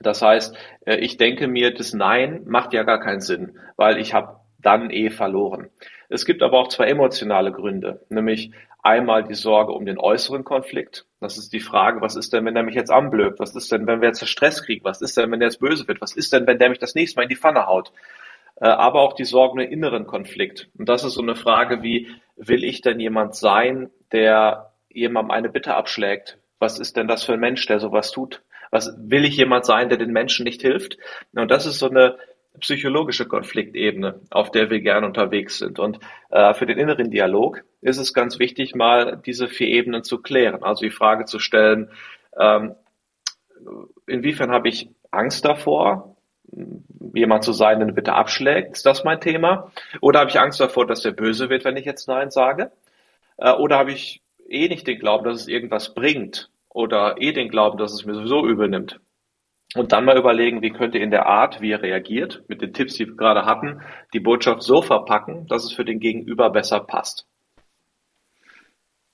Das heißt, äh, ich denke mir, das Nein macht ja gar keinen Sinn, weil ich habe dann eh verloren. Es gibt aber auch zwei emotionale Gründe, nämlich einmal die Sorge um den äußeren Konflikt. Das ist die Frage, was ist denn, wenn er mich jetzt anblökt? Was ist denn, wenn wir jetzt Stress kriegen? Was ist denn, wenn der jetzt böse wird? Was ist denn, wenn der mich das nächste Mal in die Pfanne haut? Äh, aber auch die Sorge um den inneren Konflikt. Und das ist so eine Frage wie, will ich denn jemand sein, der jemandem eine Bitte abschlägt? Was ist denn das für ein Mensch, der sowas tut? Was will ich jemand sein, der den Menschen nicht hilft? Und das ist so eine psychologische Konfliktebene, auf der wir gerne unterwegs sind. Und äh, für den inneren Dialog ist es ganz wichtig, mal diese vier Ebenen zu klären. Also die Frage zu stellen, ähm, inwiefern habe ich Angst davor, jemand zu sein, der bitte abschlägt? Ist das mein Thema? Oder habe ich Angst davor, dass der böse wird, wenn ich jetzt Nein sage? Äh, oder habe ich eh nicht den Glauben, dass es irgendwas bringt? Oder eh den Glauben, dass es mir sowieso übel nimmt? Und dann mal überlegen, wie könnte in der Art, wie er reagiert, mit den Tipps, die wir gerade hatten, die Botschaft so verpacken, dass es für den Gegenüber besser passt.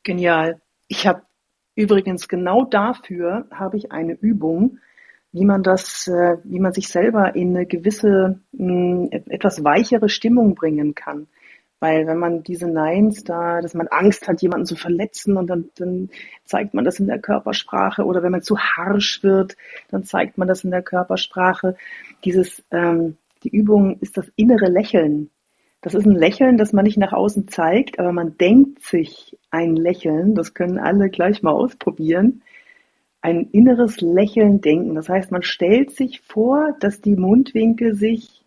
Genial. Ich habe übrigens genau dafür habe ich eine Übung, wie man das, äh, wie man sich selber in eine gewisse, mh, etwas weichere Stimmung bringen kann. Weil wenn man diese Neins da, dass man Angst hat, jemanden zu verletzen und dann, dann zeigt man das in der Körpersprache oder wenn man zu harsch wird, dann zeigt man das in der Körpersprache. Dieses, ähm, die Übung ist das innere Lächeln. Das ist ein Lächeln, das man nicht nach außen zeigt, aber man denkt sich ein Lächeln. Das können alle gleich mal ausprobieren ein inneres Lächeln denken. Das heißt, man stellt sich vor, dass die Mundwinkel sich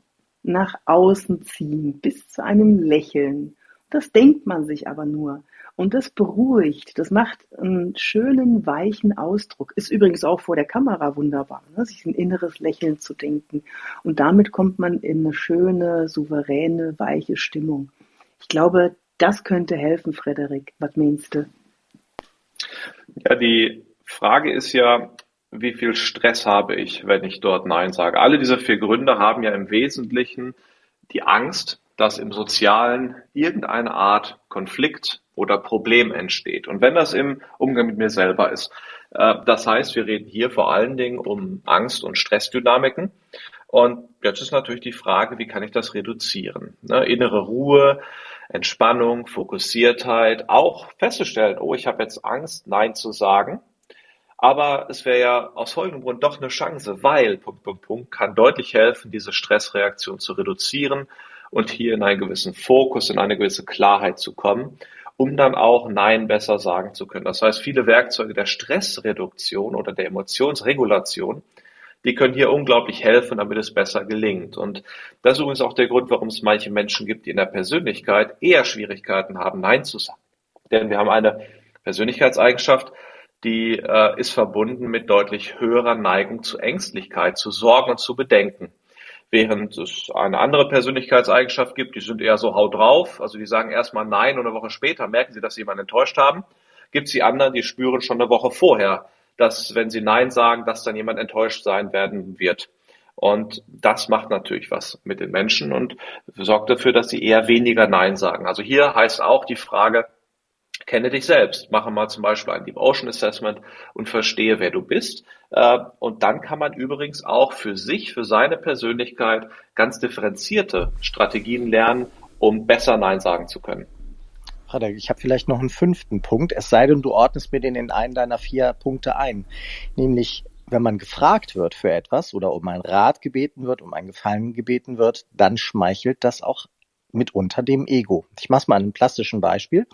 nach außen ziehen, bis zu einem Lächeln. Das denkt man sich aber nur. Und das beruhigt, das macht einen schönen, weichen Ausdruck. Ist übrigens auch vor der Kamera wunderbar, ne? sich ein inneres Lächeln zu denken. Und damit kommt man in eine schöne, souveräne, weiche Stimmung. Ich glaube, das könnte helfen, Frederik. Was meinst du? Ja, die Frage ist ja, wie viel Stress habe ich, wenn ich dort Nein sage? Alle diese vier Gründe haben ja im Wesentlichen die Angst, dass im Sozialen irgendeine Art Konflikt oder Problem entsteht. Und wenn das im Umgang mit mir selber ist, äh, das heißt, wir reden hier vor allen Dingen um Angst- und Stressdynamiken. Und jetzt ist natürlich die Frage, wie kann ich das reduzieren? Ne, innere Ruhe, Entspannung, Fokussiertheit, auch festzustellen, oh, ich habe jetzt Angst, Nein zu sagen aber es wäre ja aus folgendem Grund doch eine Chance, weil Punkt, Punkt, Punkt kann deutlich helfen, diese Stressreaktion zu reduzieren und hier in einen gewissen Fokus, in eine gewisse Klarheit zu kommen, um dann auch Nein besser sagen zu können. Das heißt, viele Werkzeuge der Stressreduktion oder der Emotionsregulation, die können hier unglaublich helfen, damit es besser gelingt. Und das ist übrigens auch der Grund, warum es manche Menschen gibt, die in der Persönlichkeit eher Schwierigkeiten haben, Nein zu sagen. Denn wir haben eine Persönlichkeitseigenschaft, die äh, ist verbunden mit deutlich höherer Neigung zu Ängstlichkeit, zu Sorgen und zu Bedenken. Während es eine andere Persönlichkeitseigenschaft gibt, die sind eher so haut drauf, also die sagen erstmal Nein und eine Woche später merken sie, dass sie jemanden enttäuscht haben. Gibt es die anderen, die spüren schon eine Woche vorher, dass wenn sie Nein sagen, dass dann jemand enttäuscht sein werden wird. Und das macht natürlich was mit den Menschen und sorgt dafür, dass sie eher weniger Nein sagen. Also hier heißt auch die Frage, Kenne dich selbst, mache mal zum Beispiel ein Deep Ocean Assessment und verstehe, wer du bist. Äh, und dann kann man übrigens auch für sich, für seine Persönlichkeit ganz differenzierte Strategien lernen, um besser Nein sagen zu können. Ich habe vielleicht noch einen fünften Punkt, es sei denn, du ordnest mir den in einen deiner vier Punkte ein. Nämlich, wenn man gefragt wird für etwas oder um einen Rat gebeten wird, um einen Gefallen gebeten wird, dann schmeichelt das auch mitunter dem Ego. Ich mache mal an einem plastischen Beispiel.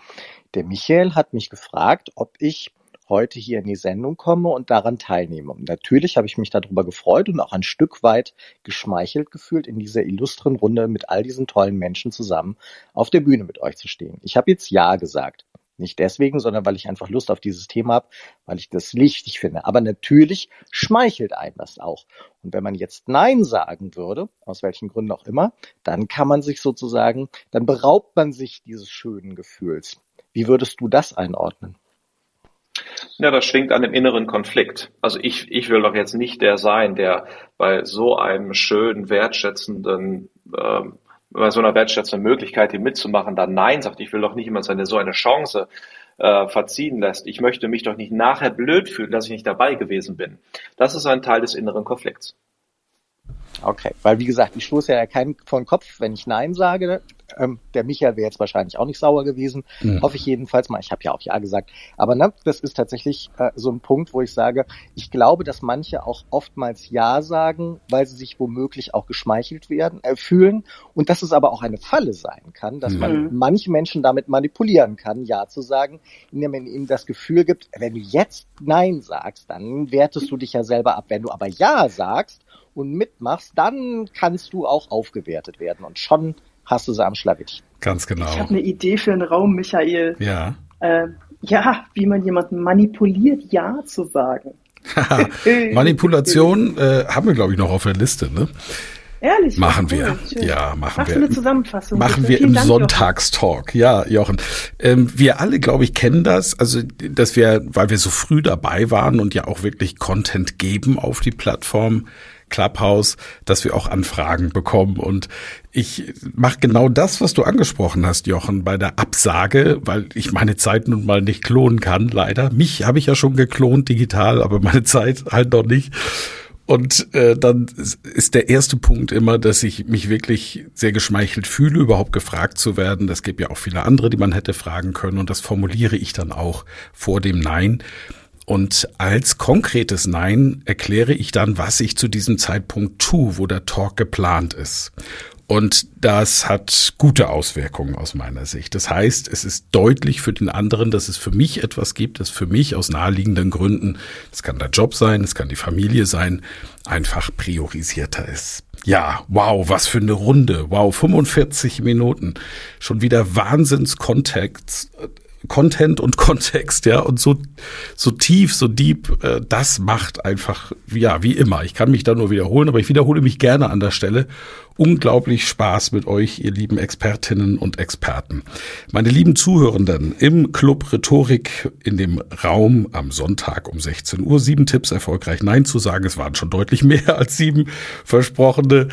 Der Michael hat mich gefragt, ob ich heute hier in die Sendung komme und daran teilnehme. Und natürlich habe ich mich darüber gefreut und auch ein Stück weit geschmeichelt gefühlt, in dieser illustren Runde mit all diesen tollen Menschen zusammen auf der Bühne mit euch zu stehen. Ich habe jetzt Ja gesagt. Nicht deswegen, sondern weil ich einfach Lust auf dieses Thema habe, weil ich das wichtig finde. Aber natürlich schmeichelt einem das auch. Und wenn man jetzt Nein sagen würde, aus welchen Gründen auch immer, dann kann man sich sozusagen, dann beraubt man sich dieses schönen Gefühls. Wie würdest du das einordnen? Ja, das schwingt an dem inneren Konflikt. Also ich, ich will doch jetzt nicht der sein, der bei so einem schönen, wertschätzenden ähm, bei so einer wertschätzenden Möglichkeit, hier mitzumachen, dann Nein sagt. Ich will doch nicht jemand seine so eine Chance äh, verziehen lässt. Ich möchte mich doch nicht nachher blöd fühlen, dass ich nicht dabei gewesen bin. Das ist ein Teil des inneren Konflikts. Okay, weil wie gesagt, ich stoße ja keinen von Kopf, wenn ich Nein sage. Ähm, der Michael wäre jetzt wahrscheinlich auch nicht sauer gewesen. Mhm. Hoffe ich jedenfalls mal. Ich habe ja auch Ja gesagt. Aber ne, das ist tatsächlich äh, so ein Punkt, wo ich sage, ich glaube, dass manche auch oftmals Ja sagen, weil sie sich womöglich auch geschmeichelt werden, äh, fühlen. Und dass es aber auch eine Falle sein kann, dass mhm. man manche Menschen damit manipulieren kann, Ja zu sagen, indem man ihnen das Gefühl gibt, wenn du jetzt Nein sagst, dann wertest du dich ja selber ab. Wenn du aber Ja sagst und mitmachst, dann kannst du auch aufgewertet werden. Und schon hast du sie am Schlawittchen. Ganz genau. Ich habe eine Idee für einen Raum, Michael. Ja. Äh, ja, wie man jemanden manipuliert, Ja zu sagen. Manipulation äh, haben wir, glaube ich, noch auf der Liste, ne? Ehrlich? Machen wir. Schön. Ja, machen Machst wir. eine Zusammenfassung. Machen wir im Dank, Sonntagstalk. Ja, Jochen. Ähm, wir alle, glaube ich, kennen das. Also, dass wir, weil wir so früh dabei waren und ja auch wirklich Content geben auf die Plattform, Clubhouse, dass wir auch Anfragen bekommen. Und ich mache genau das, was du angesprochen hast, Jochen, bei der Absage, weil ich meine Zeit nun mal nicht klonen kann, leider. Mich habe ich ja schon geklont digital, aber meine Zeit halt noch nicht. Und äh, dann ist der erste Punkt immer, dass ich mich wirklich sehr geschmeichelt fühle, überhaupt gefragt zu werden. Es gibt ja auch viele andere, die man hätte fragen können. Und das formuliere ich dann auch vor dem Nein. Und als konkretes Nein erkläre ich dann, was ich zu diesem Zeitpunkt tue, wo der Talk geplant ist. Und das hat gute Auswirkungen aus meiner Sicht. Das heißt, es ist deutlich für den anderen, dass es für mich etwas gibt, das für mich aus naheliegenden Gründen, es kann der Job sein, es kann die Familie sein, einfach priorisierter ist. Ja, wow, was für eine Runde. Wow, 45 Minuten. Schon wieder Wahnsinnskontext Content und Kontext, ja, und so, so tief, so deep, äh, das macht einfach, ja, wie immer. Ich kann mich da nur wiederholen, aber ich wiederhole mich gerne an der Stelle. Unglaublich Spaß mit euch, ihr lieben Expertinnen und Experten. Meine lieben Zuhörenden im Club Rhetorik in dem Raum am Sonntag um 16 Uhr. Sieben Tipps erfolgreich Nein zu sagen. Es waren schon deutlich mehr als sieben versprochene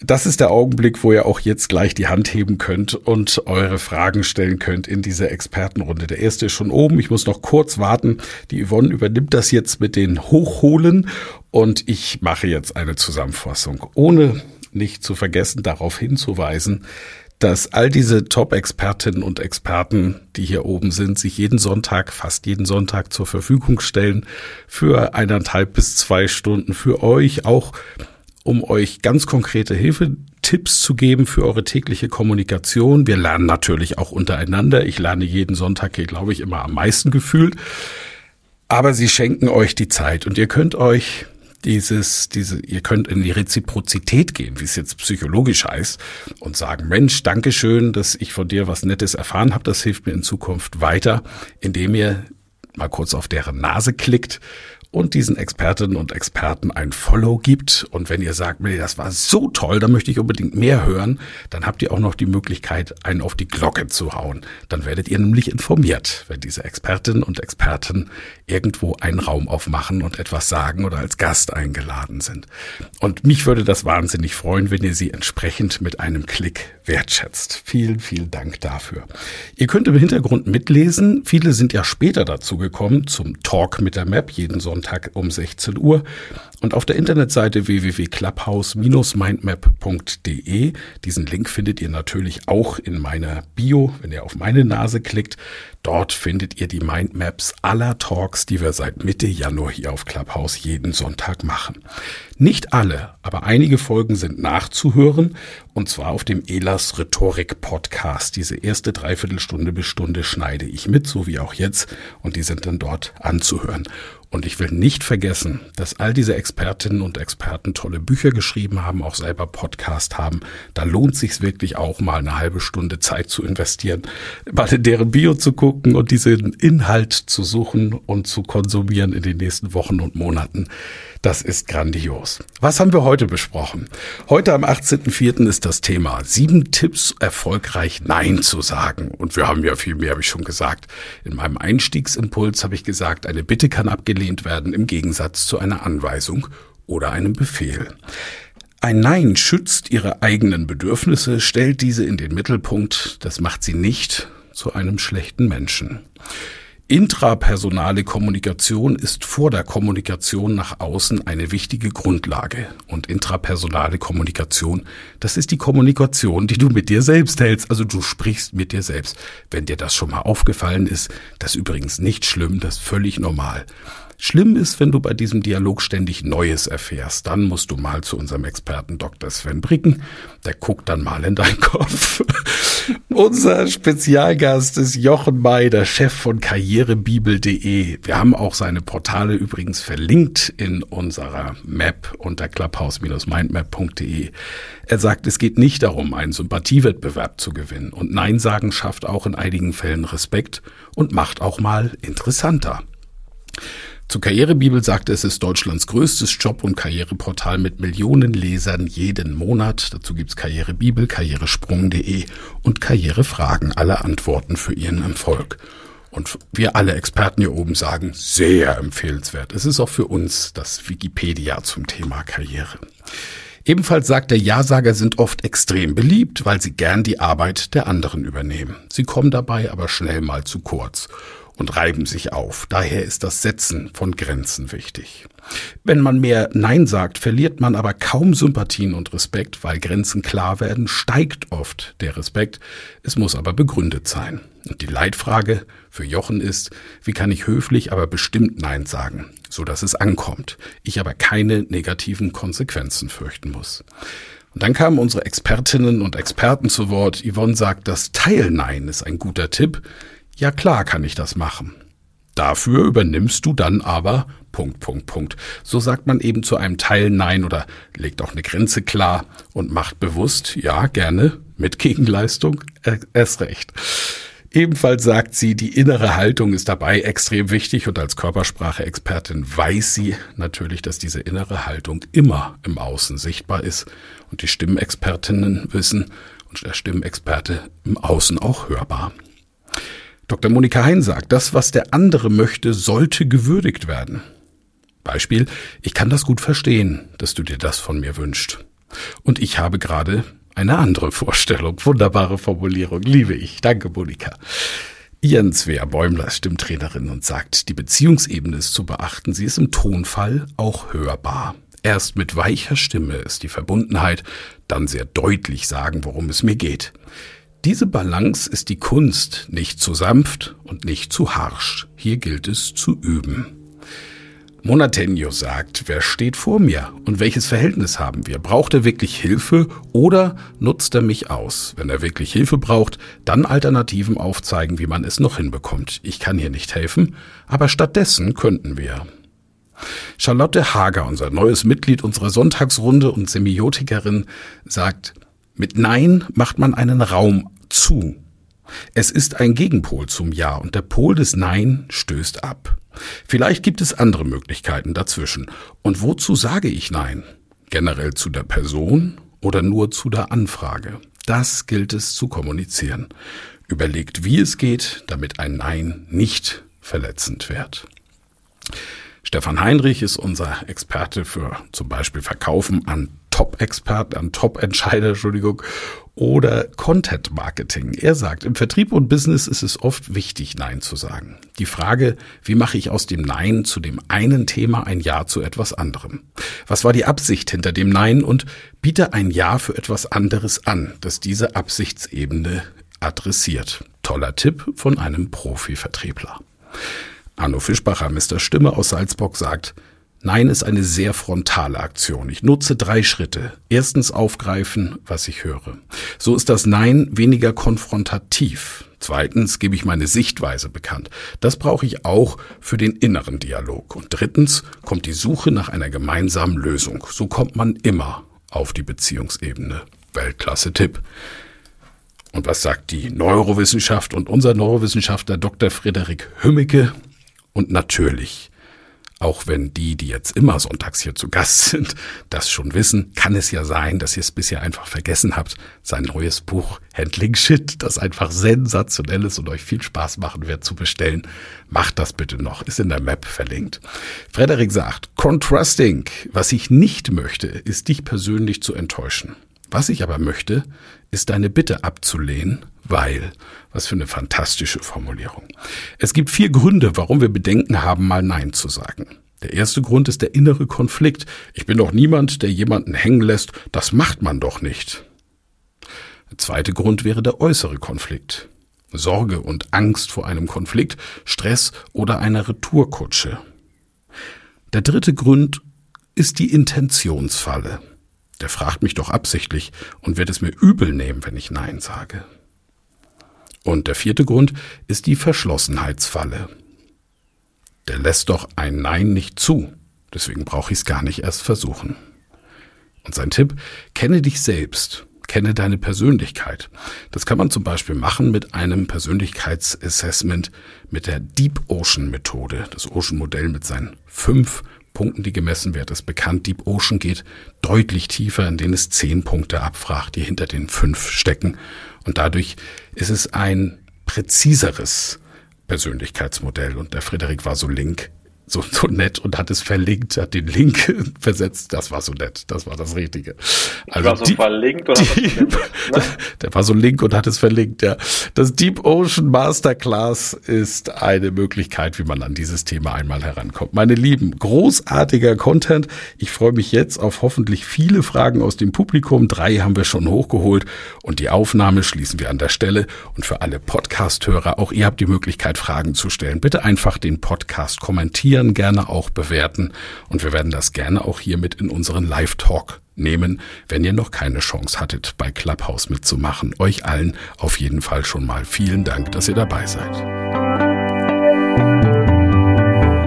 das ist der Augenblick, wo ihr auch jetzt gleich die Hand heben könnt und eure Fragen stellen könnt in dieser Expertenrunde. Der erste ist schon oben. Ich muss noch kurz warten. Die Yvonne übernimmt das jetzt mit den Hochholen und ich mache jetzt eine Zusammenfassung, ohne nicht zu vergessen, darauf hinzuweisen, dass all diese Top-Expertinnen und Experten, die hier oben sind, sich jeden Sonntag, fast jeden Sonntag zur Verfügung stellen für eineinhalb bis zwei Stunden für euch, auch um euch ganz konkrete Hilfetipps zu geben für eure tägliche Kommunikation. Wir lernen natürlich auch untereinander. Ich lerne jeden Sonntag hier, glaube ich, immer am meisten gefühlt. Aber sie schenken euch die Zeit und ihr könnt euch dieses, diese, ihr könnt in die Reziprozität gehen, wie es jetzt psychologisch heißt, und sagen, Mensch, danke schön, dass ich von dir was Nettes erfahren habe. Das hilft mir in Zukunft weiter, indem ihr mal kurz auf deren Nase klickt und diesen Expertinnen und Experten ein Follow gibt. Und wenn ihr sagt, nee, das war so toll, da möchte ich unbedingt mehr hören, dann habt ihr auch noch die Möglichkeit, einen auf die Glocke zu hauen. Dann werdet ihr nämlich informiert, wenn diese Expertinnen und Experten irgendwo einen Raum aufmachen und etwas sagen oder als Gast eingeladen sind. Und mich würde das wahnsinnig freuen, wenn ihr sie entsprechend mit einem Klick wertschätzt. Vielen, vielen Dank dafür. Ihr könnt im Hintergrund mitlesen. Viele sind ja später dazu gekommen zum Talk mit der Map jeden Sonntag Sonntag um 16 Uhr und auf der Internetseite www.clubhouse-mindmap.de. Diesen Link findet ihr natürlich auch in meiner Bio, wenn ihr auf meine Nase klickt. Dort findet ihr die Mindmaps aller Talks, die wir seit Mitte Januar hier auf Clubhouse jeden Sonntag machen. Nicht alle, aber einige Folgen sind nachzuhören und zwar auf dem Elas Rhetorik Podcast. Diese erste Dreiviertelstunde bis Stunde schneide ich mit, so wie auch jetzt und die sind dann dort anzuhören. Und ich will nicht vergessen, dass all diese Expertinnen und Experten tolle Bücher geschrieben haben, auch selber Podcast haben. Da lohnt sich wirklich auch mal eine halbe Stunde Zeit zu investieren, mal in deren Bio zu gucken und diesen Inhalt zu suchen und zu konsumieren in den nächsten Wochen und Monaten. Das ist grandios. Was haben wir heute besprochen? Heute am 18.04. ist das Thema sieben Tipps, erfolgreich Nein zu sagen. Und wir haben ja viel mehr, habe ich schon gesagt. In meinem Einstiegsimpuls habe ich gesagt, eine Bitte kann abgelehnt werden im Gegensatz zu einer Anweisung oder einem Befehl. Ein Nein schützt ihre eigenen Bedürfnisse, stellt diese in den Mittelpunkt. Das macht sie nicht zu einem schlechten Menschen. Intrapersonale Kommunikation ist vor der Kommunikation nach außen eine wichtige Grundlage. Und intrapersonale Kommunikation, das ist die Kommunikation, die du mit dir selbst hältst. Also du sprichst mit dir selbst. Wenn dir das schon mal aufgefallen ist, das ist übrigens nicht schlimm, das ist völlig normal. Schlimm ist, wenn du bei diesem Dialog ständig Neues erfährst. Dann musst du mal zu unserem Experten Dr. Sven Bricken. Der guckt dann mal in deinen Kopf. Unser Spezialgast ist Jochen May, der Chef von karrierebibel.de. Wir haben auch seine Portale übrigens verlinkt in unserer Map unter clubhouse-mindmap.de. Er sagt, es geht nicht darum, einen Sympathiewettbewerb zu gewinnen. Und Nein sagen schafft auch in einigen Fällen Respekt und macht auch mal interessanter. Zur Karrierebibel sagte es ist Deutschlands größtes Job- und Karriereportal mit Millionen Lesern jeden Monat. Dazu gibt's Karrierebibel, karrieresprung.de und Karrierefragen, alle Antworten für Ihren Erfolg. Und wir alle Experten hier oben sagen, sehr empfehlenswert. Es ist auch für uns das Wikipedia zum Thema Karriere. Ebenfalls sagt der Ja-Sager sind oft extrem beliebt, weil sie gern die Arbeit der anderen übernehmen. Sie kommen dabei aber schnell mal zu kurz und reiben sich auf. Daher ist das Setzen von Grenzen wichtig. Wenn man mehr Nein sagt, verliert man aber kaum Sympathien und Respekt, weil Grenzen klar werden, steigt oft der Respekt. Es muss aber begründet sein. Und die Leitfrage für Jochen ist, wie kann ich höflich, aber bestimmt Nein sagen, so dass es ankommt, ich aber keine negativen Konsequenzen fürchten muss. Und dann kamen unsere Expertinnen und Experten zu Wort. Yvonne sagt, das Teilnein ist ein guter Tipp. Ja klar kann ich das machen. Dafür übernimmst du dann aber Punkt, Punkt, Punkt. So sagt man eben zu einem Teil Nein oder legt auch eine Grenze klar und macht bewusst, ja, gerne, mit Gegenleistung, äh, erst recht. Ebenfalls sagt sie, die innere Haltung ist dabei extrem wichtig und als Körpersprache-Expertin weiß sie natürlich, dass diese innere Haltung immer im Außen sichtbar ist und die Stimmenexpertinnen wissen und der Stimmenexperte im Außen auch hörbar. Dr. Monika Hein sagt, das, was der andere möchte, sollte gewürdigt werden. Beispiel, ich kann das gut verstehen, dass du dir das von mir wünschst. Und ich habe gerade eine andere Vorstellung. Wunderbare Formulierung, liebe ich. Danke, Monika. Jens Wehr Bäumler, Stimmtrainerin, und sagt, die Beziehungsebene ist zu beachten. Sie ist im Tonfall auch hörbar. Erst mit weicher Stimme ist die Verbundenheit, dann sehr deutlich sagen, worum es mir geht. Diese Balance ist die Kunst, nicht zu sanft und nicht zu harsch. Hier gilt es zu üben. Monatenio sagt, wer steht vor mir und welches Verhältnis haben wir? Braucht er wirklich Hilfe oder nutzt er mich aus? Wenn er wirklich Hilfe braucht, dann Alternativen aufzeigen, wie man es noch hinbekommt. Ich kann hier nicht helfen, aber stattdessen könnten wir. Charlotte Hager, unser neues Mitglied unserer Sonntagsrunde und Semiotikerin, sagt, mit Nein macht man einen Raum zu. Es ist ein Gegenpol zum Ja und der Pol des Nein stößt ab. Vielleicht gibt es andere Möglichkeiten dazwischen. Und wozu sage ich Nein? Generell zu der Person oder nur zu der Anfrage? Das gilt es zu kommunizieren. Überlegt, wie es geht, damit ein Nein nicht verletzend wird. Stefan Heinrich ist unser Experte für zum Beispiel Verkaufen an Top-Experten, an Top-Entscheider, Entschuldigung, oder Content Marketing. Er sagt, im Vertrieb und Business ist es oft wichtig, Nein zu sagen. Die Frage, wie mache ich aus dem Nein zu dem einen Thema ein Ja zu etwas anderem? Was war die Absicht hinter dem Nein und biete ein Ja für etwas anderes an, das diese Absichtsebene adressiert. Toller Tipp von einem Profi-Vertriebler. Arno Fischbacher, Mr. Stimme aus Salzburg, sagt, Nein ist eine sehr frontale Aktion. Ich nutze drei Schritte. Erstens aufgreifen, was ich höre. So ist das Nein weniger konfrontativ. Zweitens gebe ich meine Sichtweise bekannt. Das brauche ich auch für den inneren Dialog. Und drittens kommt die Suche nach einer gemeinsamen Lösung. So kommt man immer auf die Beziehungsebene. Weltklasse Tipp. Und was sagt die Neurowissenschaft und unser Neurowissenschaftler Dr. Frederik Hümmecke? Und natürlich, auch wenn die, die jetzt immer sonntags hier zu Gast sind, das schon wissen, kann es ja sein, dass ihr es bisher einfach vergessen habt. Sein neues Buch Handling Shit, das einfach sensationell ist und euch viel Spaß machen wird zu bestellen. Macht das bitte noch, ist in der Map verlinkt. Frederik sagt, Contrasting, was ich nicht möchte, ist dich persönlich zu enttäuschen. Was ich aber möchte, ist deine Bitte abzulehnen, weil, was für eine fantastische Formulierung. Es gibt vier Gründe, warum wir Bedenken haben, mal Nein zu sagen. Der erste Grund ist der innere Konflikt. Ich bin doch niemand, der jemanden hängen lässt. Das macht man doch nicht. Der zweite Grund wäre der äußere Konflikt. Sorge und Angst vor einem Konflikt, Stress oder einer Retourkutsche. Der dritte Grund ist die Intentionsfalle. Der fragt mich doch absichtlich und wird es mir übel nehmen, wenn ich Nein sage. Und der vierte Grund ist die Verschlossenheitsfalle. Der lässt doch ein Nein nicht zu. Deswegen brauche ich es gar nicht erst versuchen. Und sein Tipp, kenne dich selbst. Kenne deine Persönlichkeit. Das kann man zum Beispiel machen mit einem Persönlichkeitsassessment mit der Deep Ocean Methode. Das Ocean Modell mit seinen fünf Punkten, die gemessen werden, ist bekannt. Deep Ocean geht deutlich tiefer, in denen es zehn Punkte abfragt, die hinter den fünf stecken. Und dadurch ist es ein präziseres Persönlichkeitsmodell. Und der Frederik war so link so, so nett und hat es verlinkt, hat den Link versetzt. Das war so nett, das war das Richtige. Also war so die, verlinkt oder die, ne? Der war so link und hat es verlinkt, ja. Das Deep Ocean Masterclass ist eine Möglichkeit, wie man an dieses Thema einmal herankommt. Meine Lieben, großartiger Content. Ich freue mich jetzt auf hoffentlich viele Fragen aus dem Publikum. Drei haben wir schon hochgeholt und die Aufnahme schließen wir an der Stelle. Und für alle Podcast-Hörer, auch ihr habt die Möglichkeit, Fragen zu stellen. Bitte einfach den Podcast kommentieren kommentieren, gerne auch bewerten und wir werden das gerne auch hier mit in unseren Live-Talk nehmen, wenn ihr noch keine Chance hattet, bei Clubhouse mitzumachen. Euch allen auf jeden Fall schon mal vielen Dank, dass ihr dabei seid.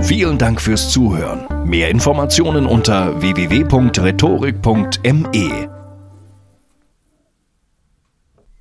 Vielen Dank fürs Zuhören. Mehr Informationen unter www.rhetorik.me.